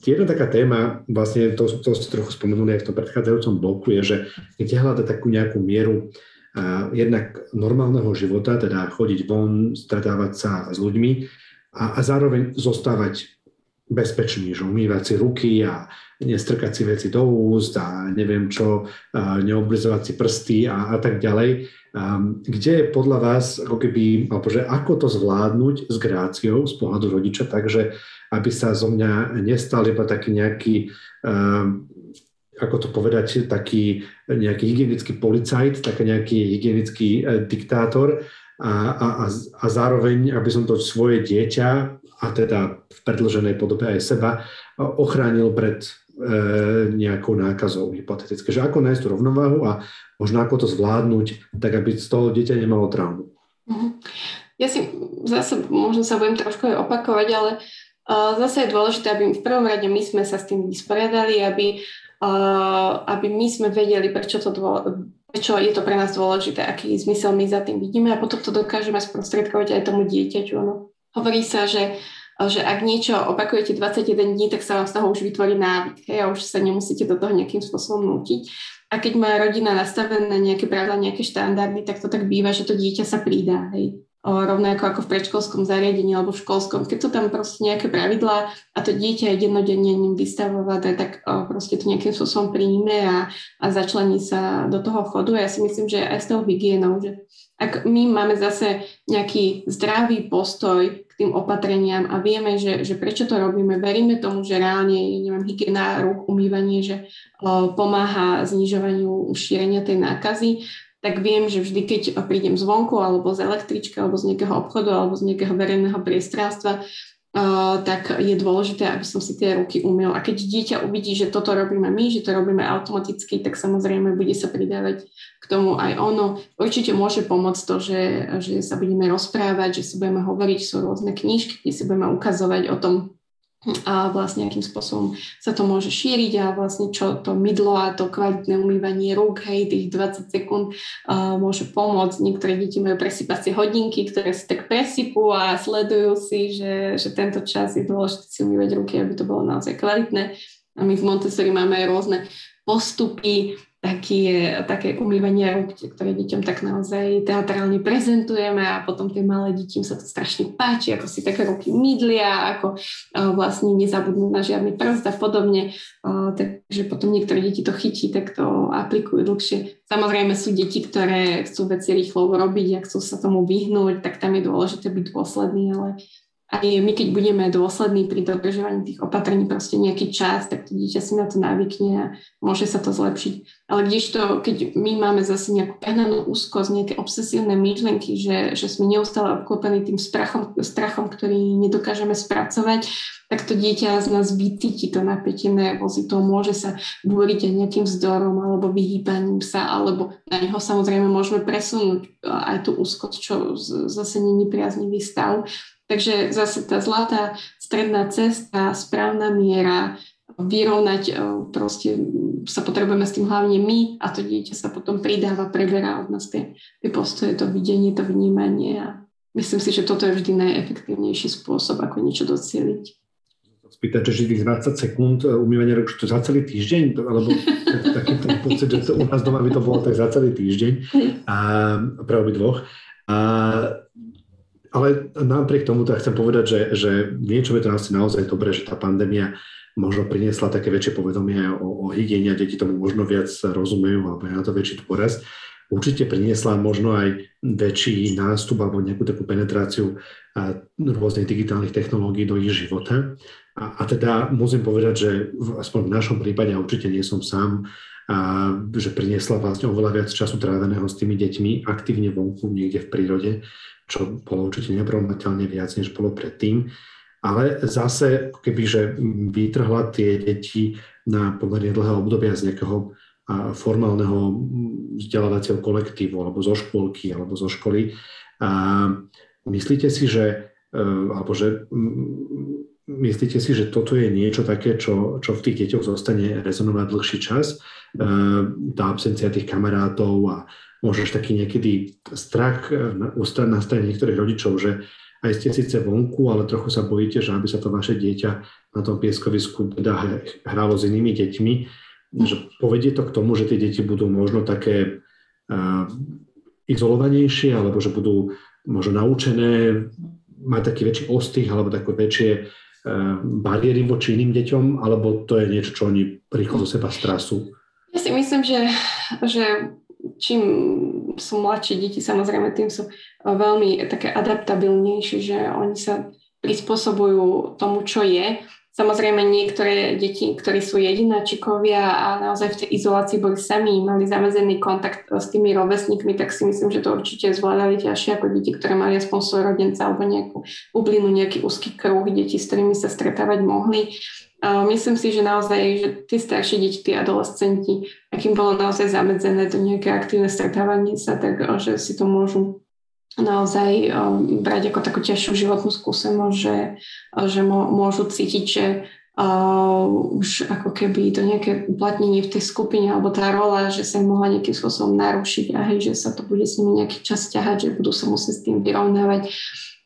A: jedna taká téma, vlastne to, to ste trochu spomenuli aj v tom predchádzajúcom bloku, je, že keď hľadá takú nejakú mieru jednak normálneho života, teda chodiť von, stretávať sa s ľuďmi a, a zároveň zostávať bezpečný, že umývať si ruky a nestrkať si veci do úst a neviem čo, neoblizovať si prsty a, a tak ďalej. Kde je podľa vás, ako keby, alebo že ako to zvládnuť s gráciou z pohľadu rodiča, takže aby sa zo mňa nestal iba taký nejaký, ako to povedať, taký nejaký hygienický policajt, taký nejaký hygienický e, diktátor a, a, a zároveň, aby som to svoje dieťa a teda v predlženej podobe aj seba ochránil pred E, nejakou nákazou hypotetické. Že ako nájsť tú rovnováhu a možno ako to zvládnuť, tak aby z toho dieťa nemalo traumu.
B: Mhm. Ja si zase, možno sa budem trošku aj opakovať, ale zase je dôležité, aby v prvom rade my sme sa s tým vysporiadali, aby aby my sme vedeli, prečo, to dô, prečo je to pre nás dôležité, aký zmysel my za tým vidíme a potom to dokážeme sprostredkovať aj tomu dieťaťu. No. Hovorí sa, že že ak niečo opakujete 21 dní, tak sa vám z toho už vytvorí návyk hej, a už sa nemusíte do toho nejakým spôsobom nútiť. A keď má rodina nastavené nejaké pravidla, nejaké štandardy, tak to tak býva, že to dieťa sa pridá. Hej rovnako ako v predškolskom zariadení alebo v školskom. Keď sú tam proste nejaké pravidlá a to dieťa je jednodenne ním vystavované, tak proste to nejakým spôsobom príjme a, a začlení sa do toho chodu. Ja si myslím, že aj s tou hygienou, že ak my máme zase nejaký zdravý postoj k tým opatreniam a vieme, že, že prečo to robíme, veríme tomu, že reálne, neviem, hygiena rúk, umývanie, že pomáha znižovaniu šírenia tej nákazy, tak viem, že vždy, keď prídem zvonku alebo z električky, alebo z nejakého obchodu, alebo z nejakého verejného priestranstva, uh, tak je dôležité, aby som si tie ruky umil. A keď dieťa uvidí, že toto robíme my, že to robíme automaticky, tak samozrejme bude sa pridávať k tomu aj ono. Určite môže pomôcť to, že, že sa budeme rozprávať, že si budeme hovoriť, sú rôzne knižky, kde si budeme ukazovať o tom, a vlastne akým spôsobom sa to môže šíriť a vlastne čo to mydlo a to kvalitné umývanie rúk, hej, tých 20 sekúnd uh, môže pomôcť. Niektoré deti majú presypacie hodinky, ktoré si tak presypú a sledujú si, že, že tento čas je dôležité si umývať ruky, aby to bolo naozaj kvalitné. A my v Montessori máme aj rôzne postupy, taký, také umývanie rúk, ktoré deťom tak naozaj teatrálne prezentujeme a potom tie malé deti sa to strašne páči, ako si také ruky mydlia, ako uh, vlastne nezabudnú na žiadny prst a podobne. Uh, takže potom niektoré deti to chytí, tak to aplikujú dlhšie. Samozrejme sú deti, ktoré chcú veci rýchlo robiť a chcú sa tomu vyhnúť, tak tam je dôležité byť dôsledný, ale aj my, keď budeme dôslední pri dodržovaní tých opatrení proste nejaký čas, tak to dieťa si na to navykne a môže sa to zlepšiť. Ale kdežto, keď my máme zase nejakú prehnanú úzkosť, nejaké obsesívne myšlenky, že, že sme neustále obklopení tým strachom, strachom, ktorý nedokážeme spracovať, tak to dieťa z nás vycíti to napätie nervozito, môže sa búriť aj nejakým vzdorom alebo vyhýbaním sa, alebo na neho samozrejme môžeme presunúť aj tú úzkosť, čo zase není priaznivý stav. Takže zase tá zlatá stredná cesta, správna miera, vyrovnať, e, proste sa potrebujeme s tým hlavne my a to dieťa sa potom pridáva, preberá od nás tie, tie postoje, to videnie, to vnímanie a myslím si, že toto je vždy najefektívnejší spôsob, ako niečo docieliť.
A: Spýtať, že tých 20 sekúnd e, umývania rúk, to za celý týždeň? Alebo taký ten pocit, že to u nás doma by to bolo tak za celý týždeň a pre dvoch. A ale napriek tomu tak chcem povedať, že, že niečo je to asi naozaj dobré, že tá pandémia možno priniesla také väčšie povedomie o, o hygiene a deti tomu možno viac rozumejú alebo je na to väčší dôraz. Určite priniesla možno aj väčší nástup alebo nejakú takú penetráciu rôznych digitálnych technológií do ich života. A, a teda musím povedať, že v, aspoň v našom prípade, a určite nie som sám, a, že priniesla vlastne oveľa viac času tráveného s tými deťmi aktívne vonku niekde v prírode čo bolo určite neporovnateľne viac, než bolo predtým. Ale zase, kebyže vytrhla tie deti na pomerne dlhé obdobia z nejakého formálneho vzdelávacieho kolektívu alebo zo škôlky alebo zo školy. A myslíte si, že, e, alebo že myslíte si, že toto je niečo také, čo, čo v tých deťoch zostane rezonovať dlhší čas? E, tá absencia tých kamarátov a možno taký niekedy strach eh, na, na strane niektorých rodičov, že aj ste síce vonku, ale trochu sa bojíte, že aby sa to vaše dieťa na tom pieskovisku teda hralo s inými deťmi, že povedie to k tomu, že tie deti budú možno také uh, izolovanejšie, alebo že budú možno naučené mať taký väčší ostých, alebo také väčšie uh, bariéry voči iným deťom, alebo to je niečo, čo oni rýchlo zo seba strasú?
B: Ja si myslím, že, že čím sú mladšie deti, samozrejme, tým sú veľmi také adaptabilnejšie, že oni sa prispôsobujú tomu, čo je. Samozrejme, niektoré deti, ktorí sú jedináčikovia a naozaj v tej izolácii boli sami, mali zamezený kontakt s tými rovesníkmi, tak si myslím, že to určite zvládali ťažšie ako deti, ktoré mali aspoň svoj rodenca alebo nejakú bublinu, nejaký úzky kruh detí, s ktorými sa stretávať mohli. Myslím si, že naozaj, že tí staršie deti, tí adolescenti, akým bolo naozaj zamedzené to nejaké aktívne stretávanie sa, tak že si to môžu naozaj brať ako takú ťažšiu životnú skúsenosť, že, že môžu cítiť, že uh, už ako keby to nejaké uplatnenie v tej skupine alebo tá rola, že sa im mohla nejakým spôsobom narušiť a hej, že sa to bude s nimi nejaký čas ťahať, že budú sa musieť s tým vyrovnávať.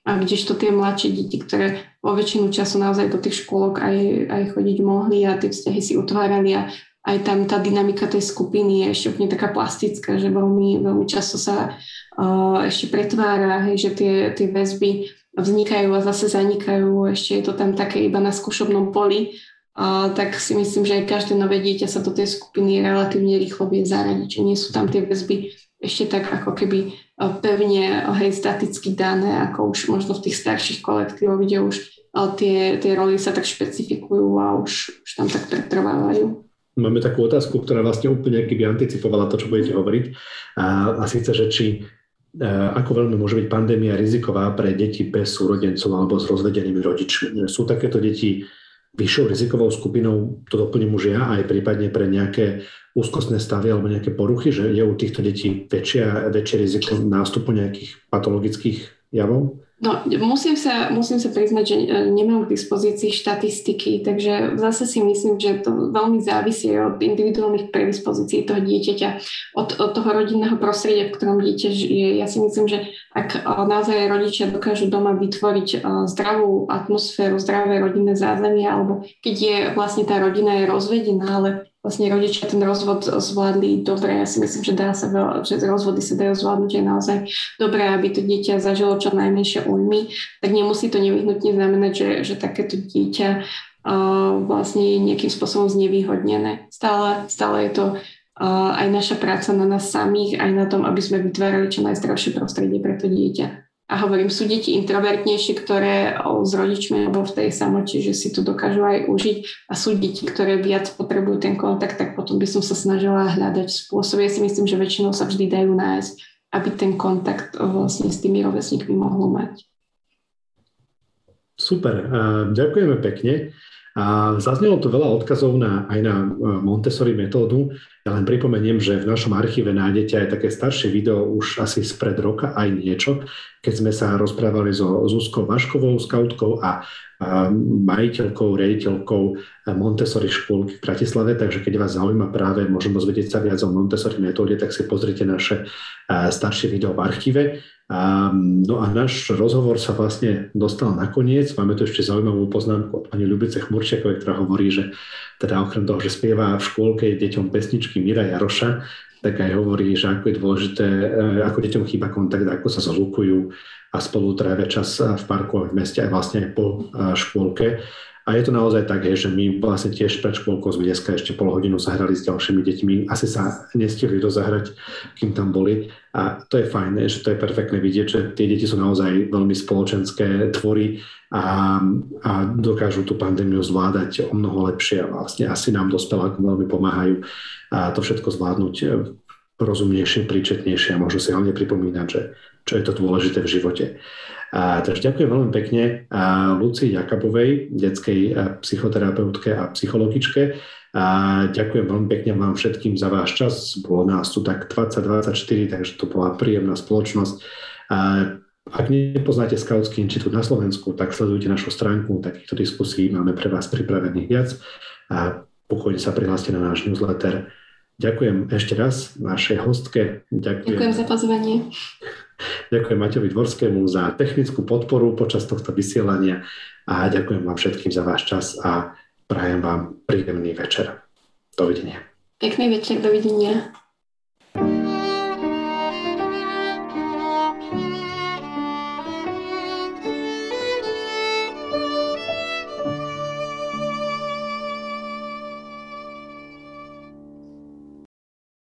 B: A kdežto tie mladšie deti, ktoré vo väčšinu času naozaj do tých škôlok aj, aj chodiť mohli a tie vzťahy si utvárali a aj tam tá dynamika tej skupiny je ešte úplne taká plastická, že veľmi, veľmi často sa uh, ešte pretvára, hej, že tie, tie väzby vznikajú a zase zanikajú, ešte je to tam také iba na skúšobnom poli, uh, tak si myslím, že aj každé nové dieťa sa do tej skupiny relatívne rýchlo vie zaradiť, že nie sú tam tie väzby ešte tak ako keby pevne hej, staticky dané, ako už možno v tých starších kolektívoch, kde už tie, tie roly sa tak špecifikujú a už, už tam tak pretrvávajú.
A: Máme takú otázku, ktorá vlastne úplne keby anticipovala to, čo budete hovoriť. A, a síce, že či ako veľmi môže byť pandémia riziková pre deti bez súrodencov alebo s rozvedenými rodičmi. Sú takéto deti vyššou rizikovou skupinou, to doplním už ja, aj prípadne pre nejaké úzkostné stavy alebo nejaké poruchy, že je u týchto detí väčšie, väčšie riziko nástupu nejakých patologických javov?
B: No, musím sa, musím sa priznať, že e, nemám k dispozícii štatistiky, takže zase si myslím, že to veľmi závisí od individuálnych predispozícií toho dieťaťa, od, od toho rodinného prostredia, v ktorom dieťa žije. Ja si myslím, že ak e, naozaj rodičia dokážu doma vytvoriť e, zdravú atmosféru, zdravé rodinné zázemie, alebo keď je vlastne tá rodina je rozvedená, ale vlastne rodičia ten rozvod zvládli dobre. Ja si myslím, že, dá sa veľa, že rozvody sa dajú zvládnuť aj naozaj dobre, aby to dieťa zažilo čo najmenšie újmy, tak nemusí to nevyhnutne znamenať, že, že takéto dieťa uh, vlastne je nejakým spôsobom znevýhodnené. Stále, stále je to uh, aj naša práca na nás samých, aj na tom, aby sme vytvárali čo najzdravšie prostredie pre to dieťa. A hovorím, sú deti introvertnejšie, ktoré s rodičmi alebo v tej samote, že si to dokážu aj užiť a sú deti, ktoré viac potrebujú ten kontakt, tak potom by som sa snažila hľadať spôsoby. Ja si myslím, že väčšinou sa vždy dajú nájsť, aby ten kontakt vlastne s tými rovesníkmi mohlo mať.
A: Super, ďakujeme pekne. A zaznelo tu veľa odkazov na, aj na e, Montessori metódu. Ja len pripomeniem, že v našom archíve nájdete aj také staršie video už asi spred roka aj niečo, keď sme sa rozprávali so Zuzkou Vaškovou, skautkou a, majiteľkou, riaditeľkou Montessori škôlky v Bratislave, takže keď vás zaujíma práve, môžem dozvedieť sa viac o Montessori metóde, tak si pozrite naše staršie video v archíve. A, no a náš rozhovor sa vlastne dostal nakoniec. Máme tu ešte zaujímavú poznámku od pani Ľubice Chmurčiakovej, ktorá hovorí, že teda okrem toho, že spieva v škôlke deťom pesničky Mira Jaroša, tak aj hovorí, že ako je dôležité, e, ako deťom chýba kontakt, ako sa zlukujú a spolu trávia čas v parku a v meste aj vlastne aj po e, škôlke. A je to naozaj tak, že my vlastne tiež pred škôlkou sme dneska ešte pol hodinu zahrali s ďalšími deťmi. Asi sa nestihli rozahrať, kým tam boli. A to je fajn, že to je perfektné vidieť, že tie deti sú naozaj veľmi spoločenské tvory a, a dokážu tú pandémiu zvládať o mnoho lepšie a vlastne asi nám dospelákom veľmi pomáhajú a to všetko zvládnuť rozumnejšie, príčetnejšie a môžu si hlavne pripomínať, že čo je to dôležité v živote. A, takže ďakujem veľmi pekne a Luci Jakabovej, detskej psychoterapeutke a psychologičke. A ďakujem veľmi pekne vám všetkým za váš čas. Bolo nás tu tak 20-24, takže to bola príjemná spoločnosť. A ak nepoznáte Skautský inštitút na Slovensku, tak sledujte našu stránku, takýchto diskusí máme pre vás pripravených viac a pokojne sa prihláste na náš newsletter. Ďakujem ešte raz našej hostke.
B: Ďakujem, Ďakujem za pozvanie.
A: Ďakujem Maťovi Dvorskému za technickú podporu počas tohto vysielania a ďakujem vám všetkým za váš čas a prajem vám príjemný večer. Dovidenia.
B: Pekný večer, dovidenia.